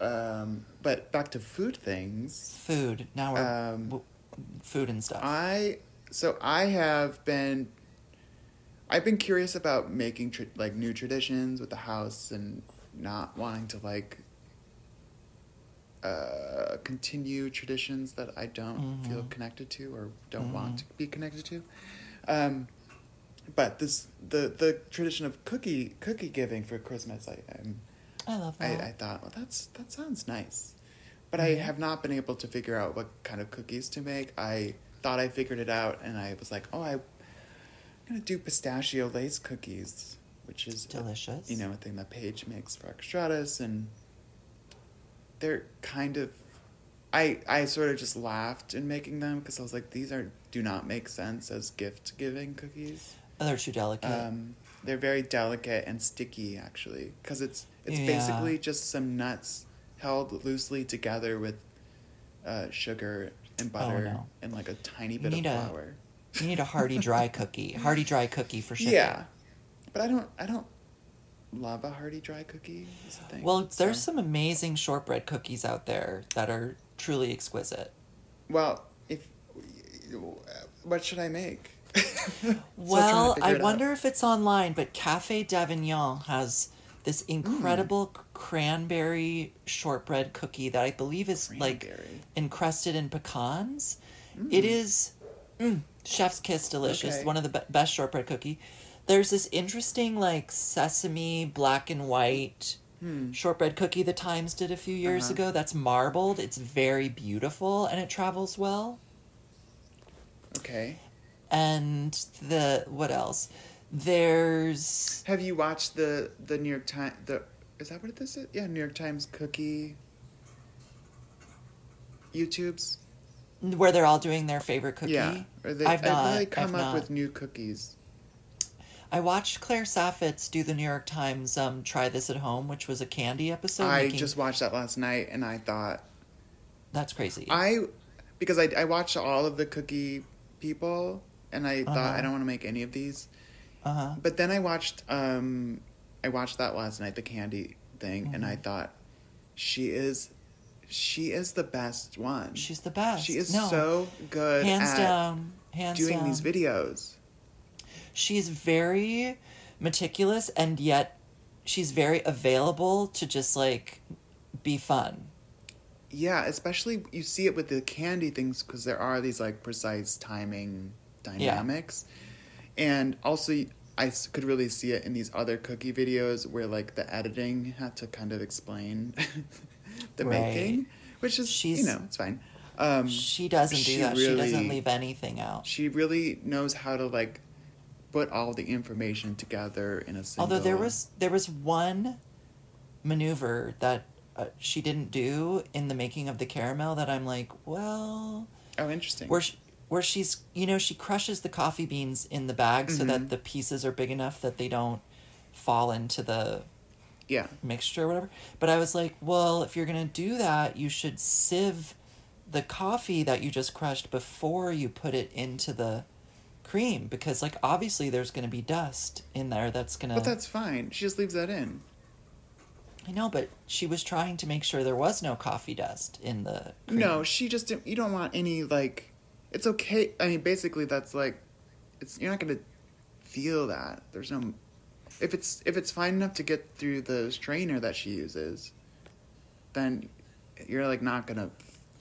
Speaker 2: um, but back to food things.
Speaker 1: Food. Now we're
Speaker 2: Um,
Speaker 1: w- food and stuff.
Speaker 2: I so I have been I've been curious about making tra- like new traditions with the house and not wanting to like uh, continue traditions that I don't feel
Speaker 1: Mhm.
Speaker 2: connected to or don't
Speaker 1: Mhm.
Speaker 2: want to be connected to. Um, but this the the tradition of cookie cookie giving for Christmas I I'm,
Speaker 1: I love that.
Speaker 2: I thought, well, that's that sounds nice, but I
Speaker 1: Mhm.
Speaker 2: have not been able to figure out what kind of cookies to make. I thought I figured it out, and I was like, oh, I, I'm gonna do pistachio lace cookies, which is
Speaker 1: Delicious.
Speaker 2: You know, a thing that Paige makes for Extratus, and they're kind of. I, I sort of just laughed in making them because I was like, these are do not make sense as gift giving cookies.
Speaker 1: Oh, they're too delicate.
Speaker 2: Um, they're very delicate and sticky, actually, because it's it's
Speaker 1: Yeah.
Speaker 2: basically just some nuts held loosely together with uh, sugar and butter
Speaker 1: Oh, no.
Speaker 2: and like a tiny bit of
Speaker 1: a-
Speaker 2: flour.
Speaker 1: you need a hearty dry cookie. Hearty dry cookie for sure.
Speaker 2: Yeah, but I don't I don't love a hearty dry cookie. Is the thing.
Speaker 1: Well, there's
Speaker 2: So-
Speaker 1: some amazing shortbread cookies out there that are truly exquisite.
Speaker 2: well if what should I make? Still trying to
Speaker 1: Well, I
Speaker 2: it out.
Speaker 1: wonder if it's online, but Cafe d'Avignon has this
Speaker 2: Hmm.
Speaker 1: incredible cranberry shortbread cookie that I believe is like encrusted in pecans. It is mm, chef's kiss delicious.
Speaker 2: Okay.
Speaker 1: One of the be- best shortbread cookie. There's this interesting like sesame black and white
Speaker 2: Hmm.
Speaker 1: shortbread cookie the Times did a few years
Speaker 2: Uh-huh.
Speaker 1: ago. That's marbled. It's very beautiful and it travels well.
Speaker 2: Okay.
Speaker 1: And the what else? There's
Speaker 2: Have you watched the the New York Times? The is that what this is? Yeah, New York Times cookie. YouTube's.
Speaker 1: where they're all doing their favorite cookie.
Speaker 2: Yeah, or they,
Speaker 1: I've not.
Speaker 2: Come
Speaker 1: I've
Speaker 2: up
Speaker 1: not.
Speaker 2: with new cookies.
Speaker 1: I watched Claire Saffitz do the New York Times um, "Try This at Home," which was a candy episode.
Speaker 2: I
Speaker 1: making-
Speaker 2: just watched that last night, and I thought
Speaker 1: that's crazy.
Speaker 2: I, because I I watched all of the cookie people, and I thought
Speaker 1: Uh-huh.
Speaker 2: I don't want to make any of these.
Speaker 1: uh huh.
Speaker 2: But then I watched um, I watched that last night, the candy thing, and I
Speaker 1: Mm-hmm.
Speaker 2: thought, she is, she is the best one.
Speaker 1: She's the best.
Speaker 2: She is
Speaker 1: No,
Speaker 2: so good
Speaker 1: hands
Speaker 2: at
Speaker 1: down. Hands
Speaker 2: doing
Speaker 1: down.
Speaker 2: these videos.
Speaker 1: She's very meticulous, and yet she's very available to just like be fun.
Speaker 2: Yeah, especially you see it with the candy things because there are these like precise timing dynamics, and also I could really see it in these other cookie videos where like the editing had to kind of explain the
Speaker 1: Right.
Speaker 2: making, which is
Speaker 1: She's-
Speaker 2: you know it's fine. Um,
Speaker 1: She doesn't do
Speaker 2: she
Speaker 1: that. she doesn't leave anything out.
Speaker 2: she really knows how to like put all the information together in a single.
Speaker 1: Although there was there was one maneuver that uh, she didn't do in the making of the caramel that I'm like, well,
Speaker 2: oh interesting.
Speaker 1: where she, where she's you know she crushes the coffee beans in the bag so
Speaker 2: Mhm.
Speaker 1: that the pieces are big enough that they don't fall into the
Speaker 2: yeah,
Speaker 1: mixture or whatever. But I was like, well, if you're gonna do that, you should sieve the coffee that you just crushed before you put it into the cream because like obviously there's gonna be dust in there that's gonna
Speaker 2: but that's fine. She just leaves that in.
Speaker 1: I know, but she was trying to make sure there was no coffee dust in the cream.
Speaker 2: No, she just didn't. You don't want any like. It's okay. I mean, basically, that's like, it's you're not gonna feel that. There's no. If it's if it's fine enough to get through the strainer that she uses, then you're like not gonna.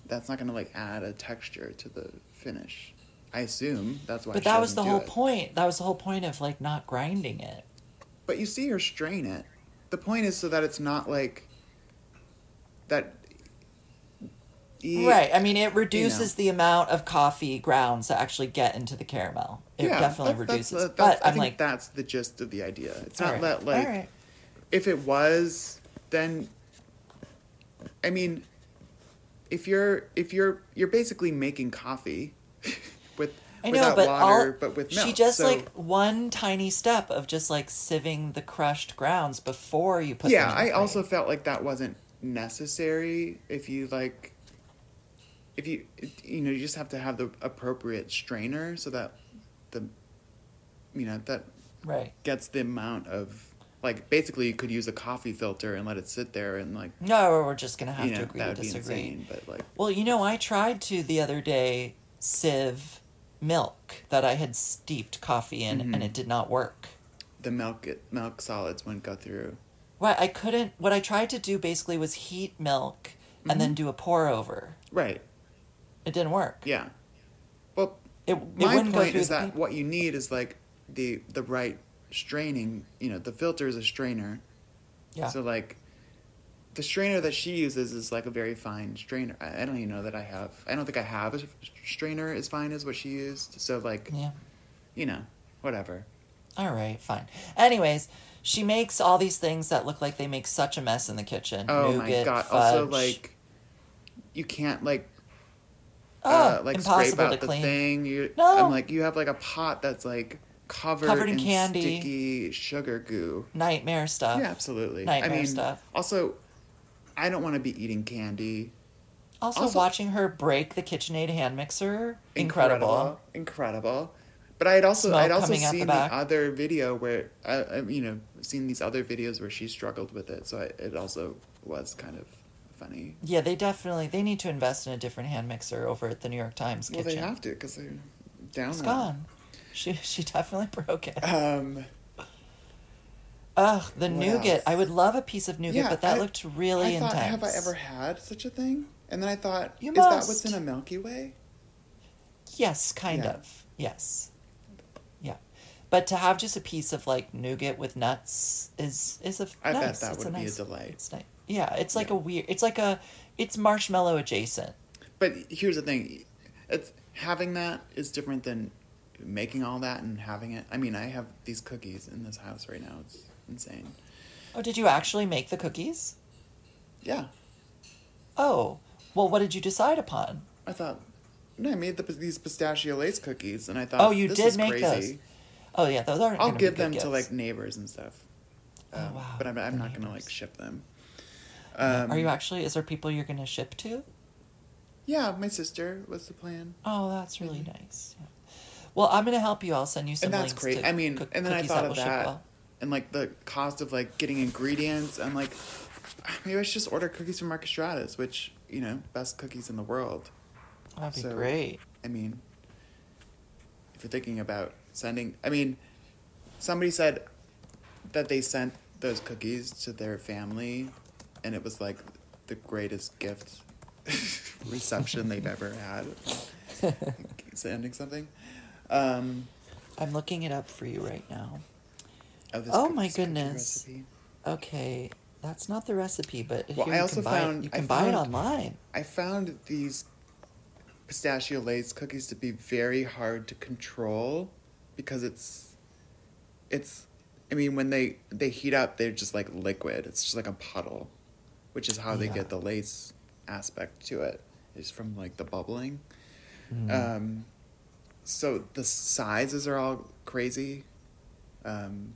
Speaker 2: That's not gonna like add a texture to the finish. I assume that's why.
Speaker 1: But that was the whole
Speaker 2: it.
Speaker 1: point. That was the whole point of like not grinding it.
Speaker 2: But you see her strain it. The point is so that it's not like that.
Speaker 1: Right. I mean, it reduces
Speaker 2: know.
Speaker 1: the amount of coffee grounds that actually get into the caramel. It definitely
Speaker 2: that's-
Speaker 1: reduces.
Speaker 2: That's, the-
Speaker 1: but
Speaker 2: I
Speaker 1: I'm
Speaker 2: think
Speaker 1: like,
Speaker 2: that's the gist of the idea. It's not
Speaker 1: right,
Speaker 2: that like
Speaker 1: right.
Speaker 2: if it was, then I mean, if you're if you're you're basically making coffee with
Speaker 1: I know,
Speaker 2: without
Speaker 1: but
Speaker 2: water,
Speaker 1: all,
Speaker 2: but with
Speaker 1: she just
Speaker 2: So-
Speaker 1: like one tiny step of just like sieving the crushed grounds before you put.
Speaker 2: yeah,
Speaker 1: them in
Speaker 2: I also felt like that wasn't necessary. If you like, if you you know, you just have to have the appropriate strainer so that the, you know, that
Speaker 1: right.
Speaker 2: gets the amount of like basically you could use a coffee filter and let it sit there and like
Speaker 1: No, we're just gonna have
Speaker 2: you
Speaker 1: to agree to disagree.
Speaker 2: insane. But like
Speaker 1: Well, you know, I tried to the other day sieve milk that I had steeped coffee in,
Speaker 2: Mhm.
Speaker 1: and it did not work.
Speaker 2: the milk it, milk solids wouldn't go through.
Speaker 1: What I couldn't, what I tried to do basically was heat milk and
Speaker 2: Mm-hmm.
Speaker 1: then do a pour over.
Speaker 2: Right.
Speaker 1: It didn't work.
Speaker 2: Yeah. Well,
Speaker 1: It, it
Speaker 2: my point is that
Speaker 1: paper.
Speaker 2: what you need is like the the right straining. You know, the filter is a strainer.
Speaker 1: Yeah.
Speaker 2: So like, the strainer that she uses is like a very fine strainer. I, I don't even know that I have. I don't think I have a strainer as fine as what she used. So like,
Speaker 1: yeah.
Speaker 2: you know, whatever.
Speaker 1: All right, fine. Anyways, she makes all these things that look like they make such a mess in the kitchen.
Speaker 2: Oh my
Speaker 1: Nougat,
Speaker 2: god! Also, like, you can't like uh, like
Speaker 1: impossible
Speaker 2: scrape out
Speaker 1: to
Speaker 2: the
Speaker 1: clean.
Speaker 2: thing. You,
Speaker 1: No.
Speaker 2: I'm like, you have like a pot that's like covered,
Speaker 1: Covered in
Speaker 2: in
Speaker 1: candy.
Speaker 2: sticky sugar goo.
Speaker 1: Nightmare stuff.
Speaker 2: Yeah, absolutely.
Speaker 1: Nightmare
Speaker 2: I mean,
Speaker 1: stuff.
Speaker 2: Also, I don't want to be eating candy.
Speaker 1: Also,
Speaker 2: Also-
Speaker 1: watching her break the KitchenAid hand mixer, incredible.
Speaker 2: incredible. incredible. But I'd also
Speaker 1: Smoke
Speaker 2: I'd also
Speaker 1: out the
Speaker 2: seen the, other video where I, I you know seen these other videos where she struggled with it, so I, it also was kind of funny.
Speaker 1: Yeah, they definitely they need to invest in a different hand mixer over at the New York Times
Speaker 2: Well,
Speaker 1: kitchen.
Speaker 2: they have to because they're down.
Speaker 1: It's
Speaker 2: on
Speaker 1: gone. She she definitely broke it.
Speaker 2: Um,
Speaker 1: Ugh, the nougat.
Speaker 2: else?
Speaker 1: I would love a piece of nougat,
Speaker 2: Yeah,
Speaker 1: but that
Speaker 2: I-
Speaker 1: looked really
Speaker 2: I thought,
Speaker 1: intense.
Speaker 2: have I ever had such a thing? And then I thought,
Speaker 1: You
Speaker 2: is that what's in a Milky Way?
Speaker 1: Yes, kind
Speaker 2: Yeah.
Speaker 1: of. Yes. Yeah. But to have just a piece of like nougat with nuts is is a
Speaker 2: I bet that
Speaker 1: it's
Speaker 2: would be a delight.
Speaker 1: It's nice. Yeah, it's like
Speaker 2: Yeah.
Speaker 1: a weird. It's like a. It's marshmallow adjacent.
Speaker 2: But here's the thing, it's having that is different than making all that and having it. I mean, I have these cookies in this house right now. It's insane.
Speaker 1: Oh, did you actually make the cookies?
Speaker 2: Yeah,
Speaker 1: Oh, well, what did you decide upon?
Speaker 2: I thought. No, I made the, these pistachio lace cookies, and I thought,
Speaker 1: Oh, you did make
Speaker 2: crazy.
Speaker 1: those. Oh yeah, those aren't.
Speaker 2: I'll give them
Speaker 1: gifts.
Speaker 2: to like neighbors and stuff.
Speaker 1: Oh,
Speaker 2: Um,
Speaker 1: wow,
Speaker 2: But I'm, I'm
Speaker 1: the
Speaker 2: not gonna like ship them. Um,
Speaker 1: Are you actually? Is there people you're going to ship to?
Speaker 2: Yeah, my sister was the plan.
Speaker 1: Oh, that's really nice. Yeah. Well, I'm going to help you. I'll send you some
Speaker 2: and that's
Speaker 1: links
Speaker 2: great. I mean,
Speaker 1: cook-
Speaker 2: and then I thought
Speaker 1: that
Speaker 2: of that,
Speaker 1: well.
Speaker 2: and like the cost of like getting ingredients. I'm like, maybe I should just order cookies from Marcus Stratus, which you know, best cookies in the world.
Speaker 1: That'd be
Speaker 2: So-
Speaker 1: great.
Speaker 2: I mean, if you're thinking about sending, I mean, somebody said that they sent those cookies to their family, and it was like the greatest gift reception they've ever had. Sending something. Um,
Speaker 1: I'm looking it up for you right now. Oh
Speaker 2: cook-
Speaker 1: my goodness.
Speaker 2: recipe.
Speaker 1: Okay, that's not the recipe, but
Speaker 2: Well, I
Speaker 1: you
Speaker 2: also
Speaker 1: can buy
Speaker 2: found-
Speaker 1: it. You
Speaker 2: I
Speaker 1: can buy it online.
Speaker 2: I found these pistachio lace cookies to be very hard to control because it's it's I mean when they they heat up they're just like liquid. It's just like a puddle, which is how they
Speaker 1: Yeah.
Speaker 2: get the lace aspect to it. Is from like the bubbling.
Speaker 1: Mm.
Speaker 2: Um so the sizes are all crazy. Um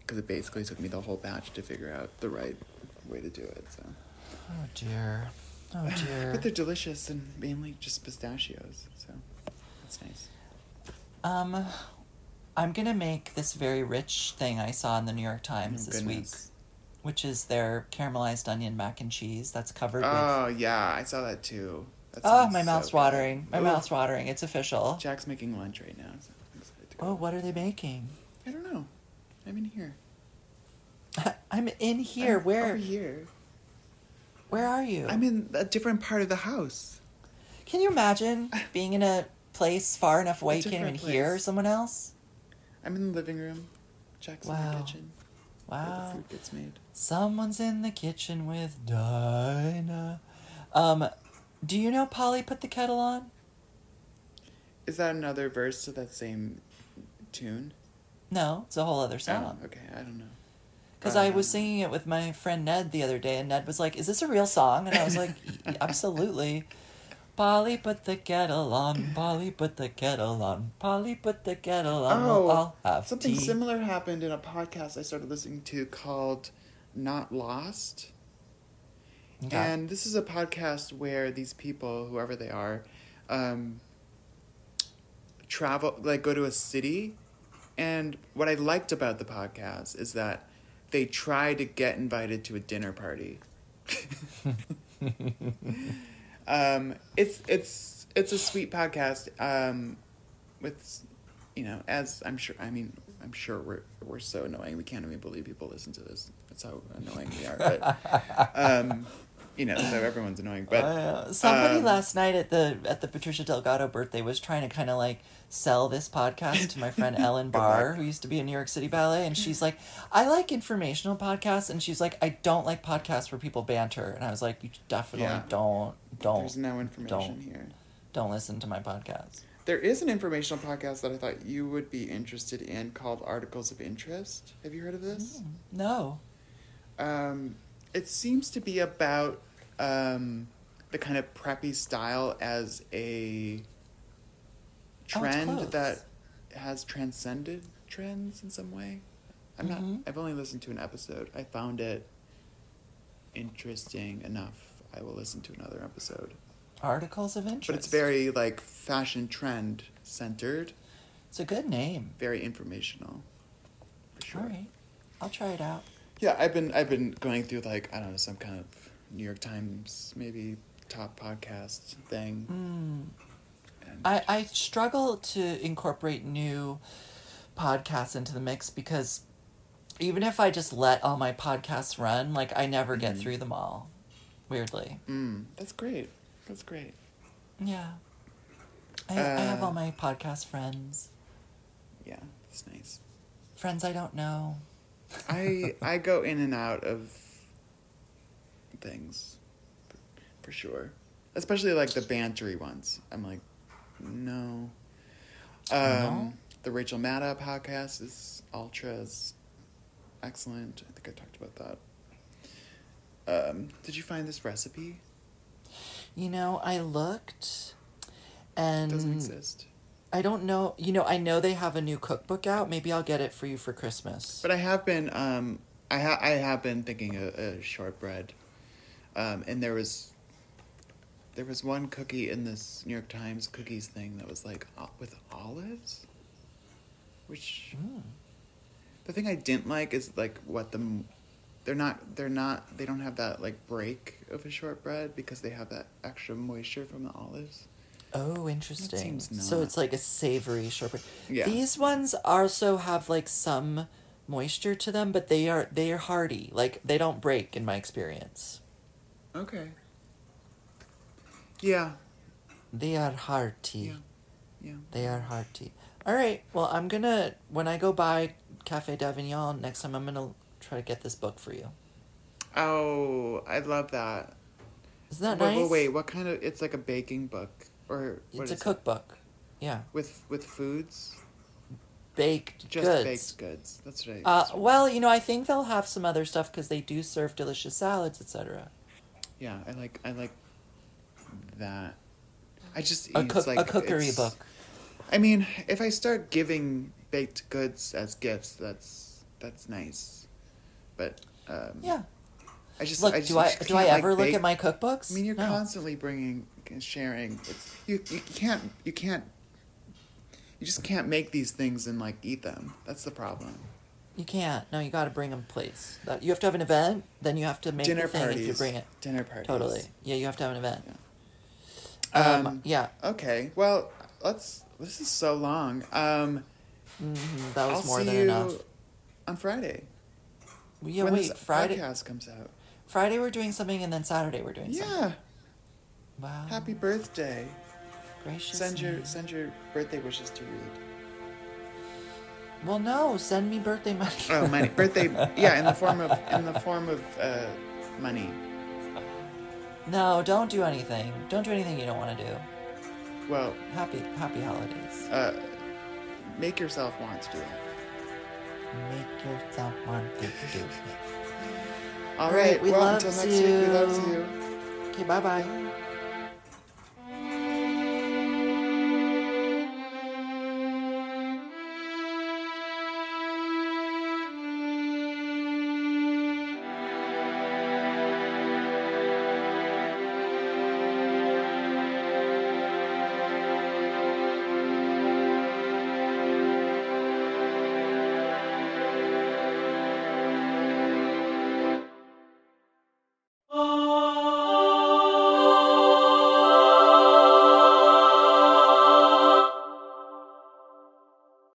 Speaker 2: because it basically took me the whole batch to figure out the right way to do it. So
Speaker 1: Oh dear. Oh dear.
Speaker 2: but they're delicious and mainly just pistachios, so that's nice.
Speaker 1: Um, I'm gonna make this very rich thing I saw in the New York Times
Speaker 2: Oh,
Speaker 1: this week,
Speaker 2: goodness.
Speaker 1: Which is their caramelized onion mac and cheese that's covered with.
Speaker 2: Oh yeah, I saw that too. That
Speaker 1: Oh, my mouth's watering. My
Speaker 2: Ooh.
Speaker 1: mouth's watering. It's official.
Speaker 2: Jack's making lunch right now, so I'm excited to go.
Speaker 1: Oh, what are they making?
Speaker 2: I don't know. I'm in here.
Speaker 1: I'm in here.
Speaker 2: I'm
Speaker 1: Where?
Speaker 2: Over here.
Speaker 1: Where are you?
Speaker 2: I'm in a different part of the house.
Speaker 1: Can you imagine being in a place far enough away you can't even
Speaker 2: different
Speaker 1: hear someone else?
Speaker 2: I'm in the living room. Jack's in the kitchen where the
Speaker 1: Wow.
Speaker 2: food gets made.
Speaker 1: Someone's in the kitchen with Dinah. Um, do you know Polly put the kettle on?
Speaker 2: Is that another verse to that same tune?
Speaker 1: No, it's a whole other song.
Speaker 2: Oh, okay, I don't know.
Speaker 1: Because I was singing it with my friend Ned the other day, and Ned was like, "Is this a real song?" And I was like, "Absolutely." Polly put the kettle on. Polly put the kettle on. Polly put the kettle on.
Speaker 2: Oh,
Speaker 1: we'll all have
Speaker 2: something
Speaker 1: tea.
Speaker 2: similar happened in a podcast I started listening to called Not Lost.
Speaker 1: Okay.
Speaker 2: And this is a podcast where these people, whoever they are, um, travel, like go to a city. And what I liked about the podcast is that they try to get invited to a dinner party. um, it's it's it's a sweet podcast. Um, with, you know, as I'm sure. I mean, I'm sure we're we're so annoying. We can't even believe people listen to this. That's how annoying we are. But, um, you know, so everyone's annoying. But
Speaker 1: Uh, somebody
Speaker 2: um,
Speaker 1: last night at the at the Patricia Delgado birthday was trying to kind of like sell this podcast to my friend Ellen
Speaker 2: Bar,
Speaker 1: who used to be in New York City Ballet, and she's like, "I like informational podcasts," and she's like, "I don't like podcasts where people banter," and I was like, "You definitely
Speaker 2: Yeah.
Speaker 1: don't don't
Speaker 2: there's no information
Speaker 1: don't.
Speaker 2: here.
Speaker 1: don't listen to my podcast."
Speaker 2: There is an informational podcast that I thought you would be interested in called Articles of Interest. Have you heard of this?
Speaker 1: No.
Speaker 2: Um, it seems to be about um, the kind of preppy style as a
Speaker 1: Oh,
Speaker 2: trend
Speaker 1: close.
Speaker 2: that has transcended trends in some way. I'm
Speaker 1: Mhm.
Speaker 2: not. I've only listened to an episode. I found it interesting enough. I will listen to another episode.
Speaker 1: Articles of interest.
Speaker 2: But it's very like fashion trend centered,
Speaker 1: It's a good name.
Speaker 2: very informational. For sure.
Speaker 1: All right, I'll try it out.
Speaker 2: Yeah, I've been I've been going through like I don't know some kind of New York Times maybe top podcast thing.
Speaker 1: Mm. I, I struggle to incorporate new podcasts into the mix because even if I just let all my podcasts run, like I never get
Speaker 2: Mhm.
Speaker 1: through them all. Weirdly.
Speaker 2: mm, that's great. That's great.
Speaker 1: Yeah. I, I have
Speaker 2: Uh,
Speaker 1: all my podcast friends.
Speaker 2: Yeah, that's nice.
Speaker 1: Friends I don't know.
Speaker 2: I I go in and out of things for, sure. Especially like the bantery ones. I'm like, no. Um the Rachel Maddow podcast is ultra is excellent. I think I talked about that. Um, did you find this recipe?
Speaker 1: You know, I looked
Speaker 2: It
Speaker 1: and
Speaker 2: doesn't exist.
Speaker 1: I don't know. You know, I know they have a new cookbook out. Maybe I'll get it for you for Christmas.
Speaker 2: But I have been um I ha- I have been thinking of, of shortbread. Um and there was there was one cookie in this New York Times cookies thing that was like o- with olives which
Speaker 1: Mm.
Speaker 2: the thing I didn't like is like what the they're not they're not they don't have that like break of a shortbread because they have that extra moisture from the olives.
Speaker 1: Oh, interesting. So it's like a savory shortbread.
Speaker 2: Yeah.
Speaker 1: These ones also have like some moisture to them, but they are they are hearty. Like they don't break in my experience.
Speaker 2: Okay. Yeah.
Speaker 1: They are hearty.
Speaker 2: Yeah. Yeah.
Speaker 1: They are hearty. All right. Well, I'm gonna when I go by Cafe d'Avignon next time, I'm gonna try to get this book for you.
Speaker 2: Oh, I love that.
Speaker 1: Isn't that
Speaker 2: wait,
Speaker 1: nice?
Speaker 2: wait, wait, what kind of? It's like a baking book, or
Speaker 1: It's a
Speaker 2: is it?
Speaker 1: cookbook. Yeah,
Speaker 2: with with foods,
Speaker 1: baked
Speaker 2: just
Speaker 1: goods.
Speaker 2: baked goods. That's right.
Speaker 1: Uh, well, you know, I think they'll have some other stuff because they do serve delicious salads, etc.
Speaker 2: yeah, I like I like that. I just
Speaker 1: A
Speaker 2: it's
Speaker 1: cook
Speaker 2: like,
Speaker 1: a cookery book.
Speaker 2: I mean, if I start giving baked goods as gifts, that's that's nice, but um,
Speaker 1: Yeah.
Speaker 2: I just
Speaker 1: Look,
Speaker 2: I just,
Speaker 1: do I
Speaker 2: just
Speaker 1: do I
Speaker 2: can't, like,
Speaker 1: ever look
Speaker 2: bake-
Speaker 1: at my cookbooks?
Speaker 2: I mean, you're
Speaker 1: no.
Speaker 2: constantly bringing and sharing. It's, you you can't you can't you just can't make these things and like eat them. That's the problem.
Speaker 1: You can't. No, you got to bring them plates. You have to have an event. Then you have to make
Speaker 2: Dinner parties.
Speaker 1: if you bring it.
Speaker 2: Dinner parties.
Speaker 1: Totally. Yeah, you have to have an event.
Speaker 2: Yeah.
Speaker 1: Um,
Speaker 2: Um,
Speaker 1: yeah.
Speaker 2: Okay. Well, let's. This is so long. Um,
Speaker 1: hmm that was
Speaker 2: I'll
Speaker 1: more
Speaker 2: see
Speaker 1: than
Speaker 2: you
Speaker 1: enough.
Speaker 2: on Friday.
Speaker 1: Yeah,
Speaker 2: when
Speaker 1: wait. Friday.
Speaker 2: podcast comes out.
Speaker 1: Friday we're doing something, and then Saturday we're doing something.
Speaker 2: Yeah.
Speaker 1: Wow.
Speaker 2: Happy birthday.
Speaker 1: Gracious.
Speaker 2: Send your
Speaker 1: me.
Speaker 2: send your birthday wishes to read.
Speaker 1: Well, no. Send me birthday money.
Speaker 2: Oh, money. birthday. Yeah, in the form of in the form of uh, money.
Speaker 1: no, don't do anything. Don't do anything you don't want to do.
Speaker 2: Well,
Speaker 1: Happy Happy holidays.
Speaker 2: uh, make yourself want to do it.
Speaker 1: Make yourself want to do it.
Speaker 2: All right,
Speaker 1: we
Speaker 2: well,
Speaker 1: loves
Speaker 2: until next week, we love
Speaker 1: you.
Speaker 2: you.
Speaker 1: Okay. Bye bye.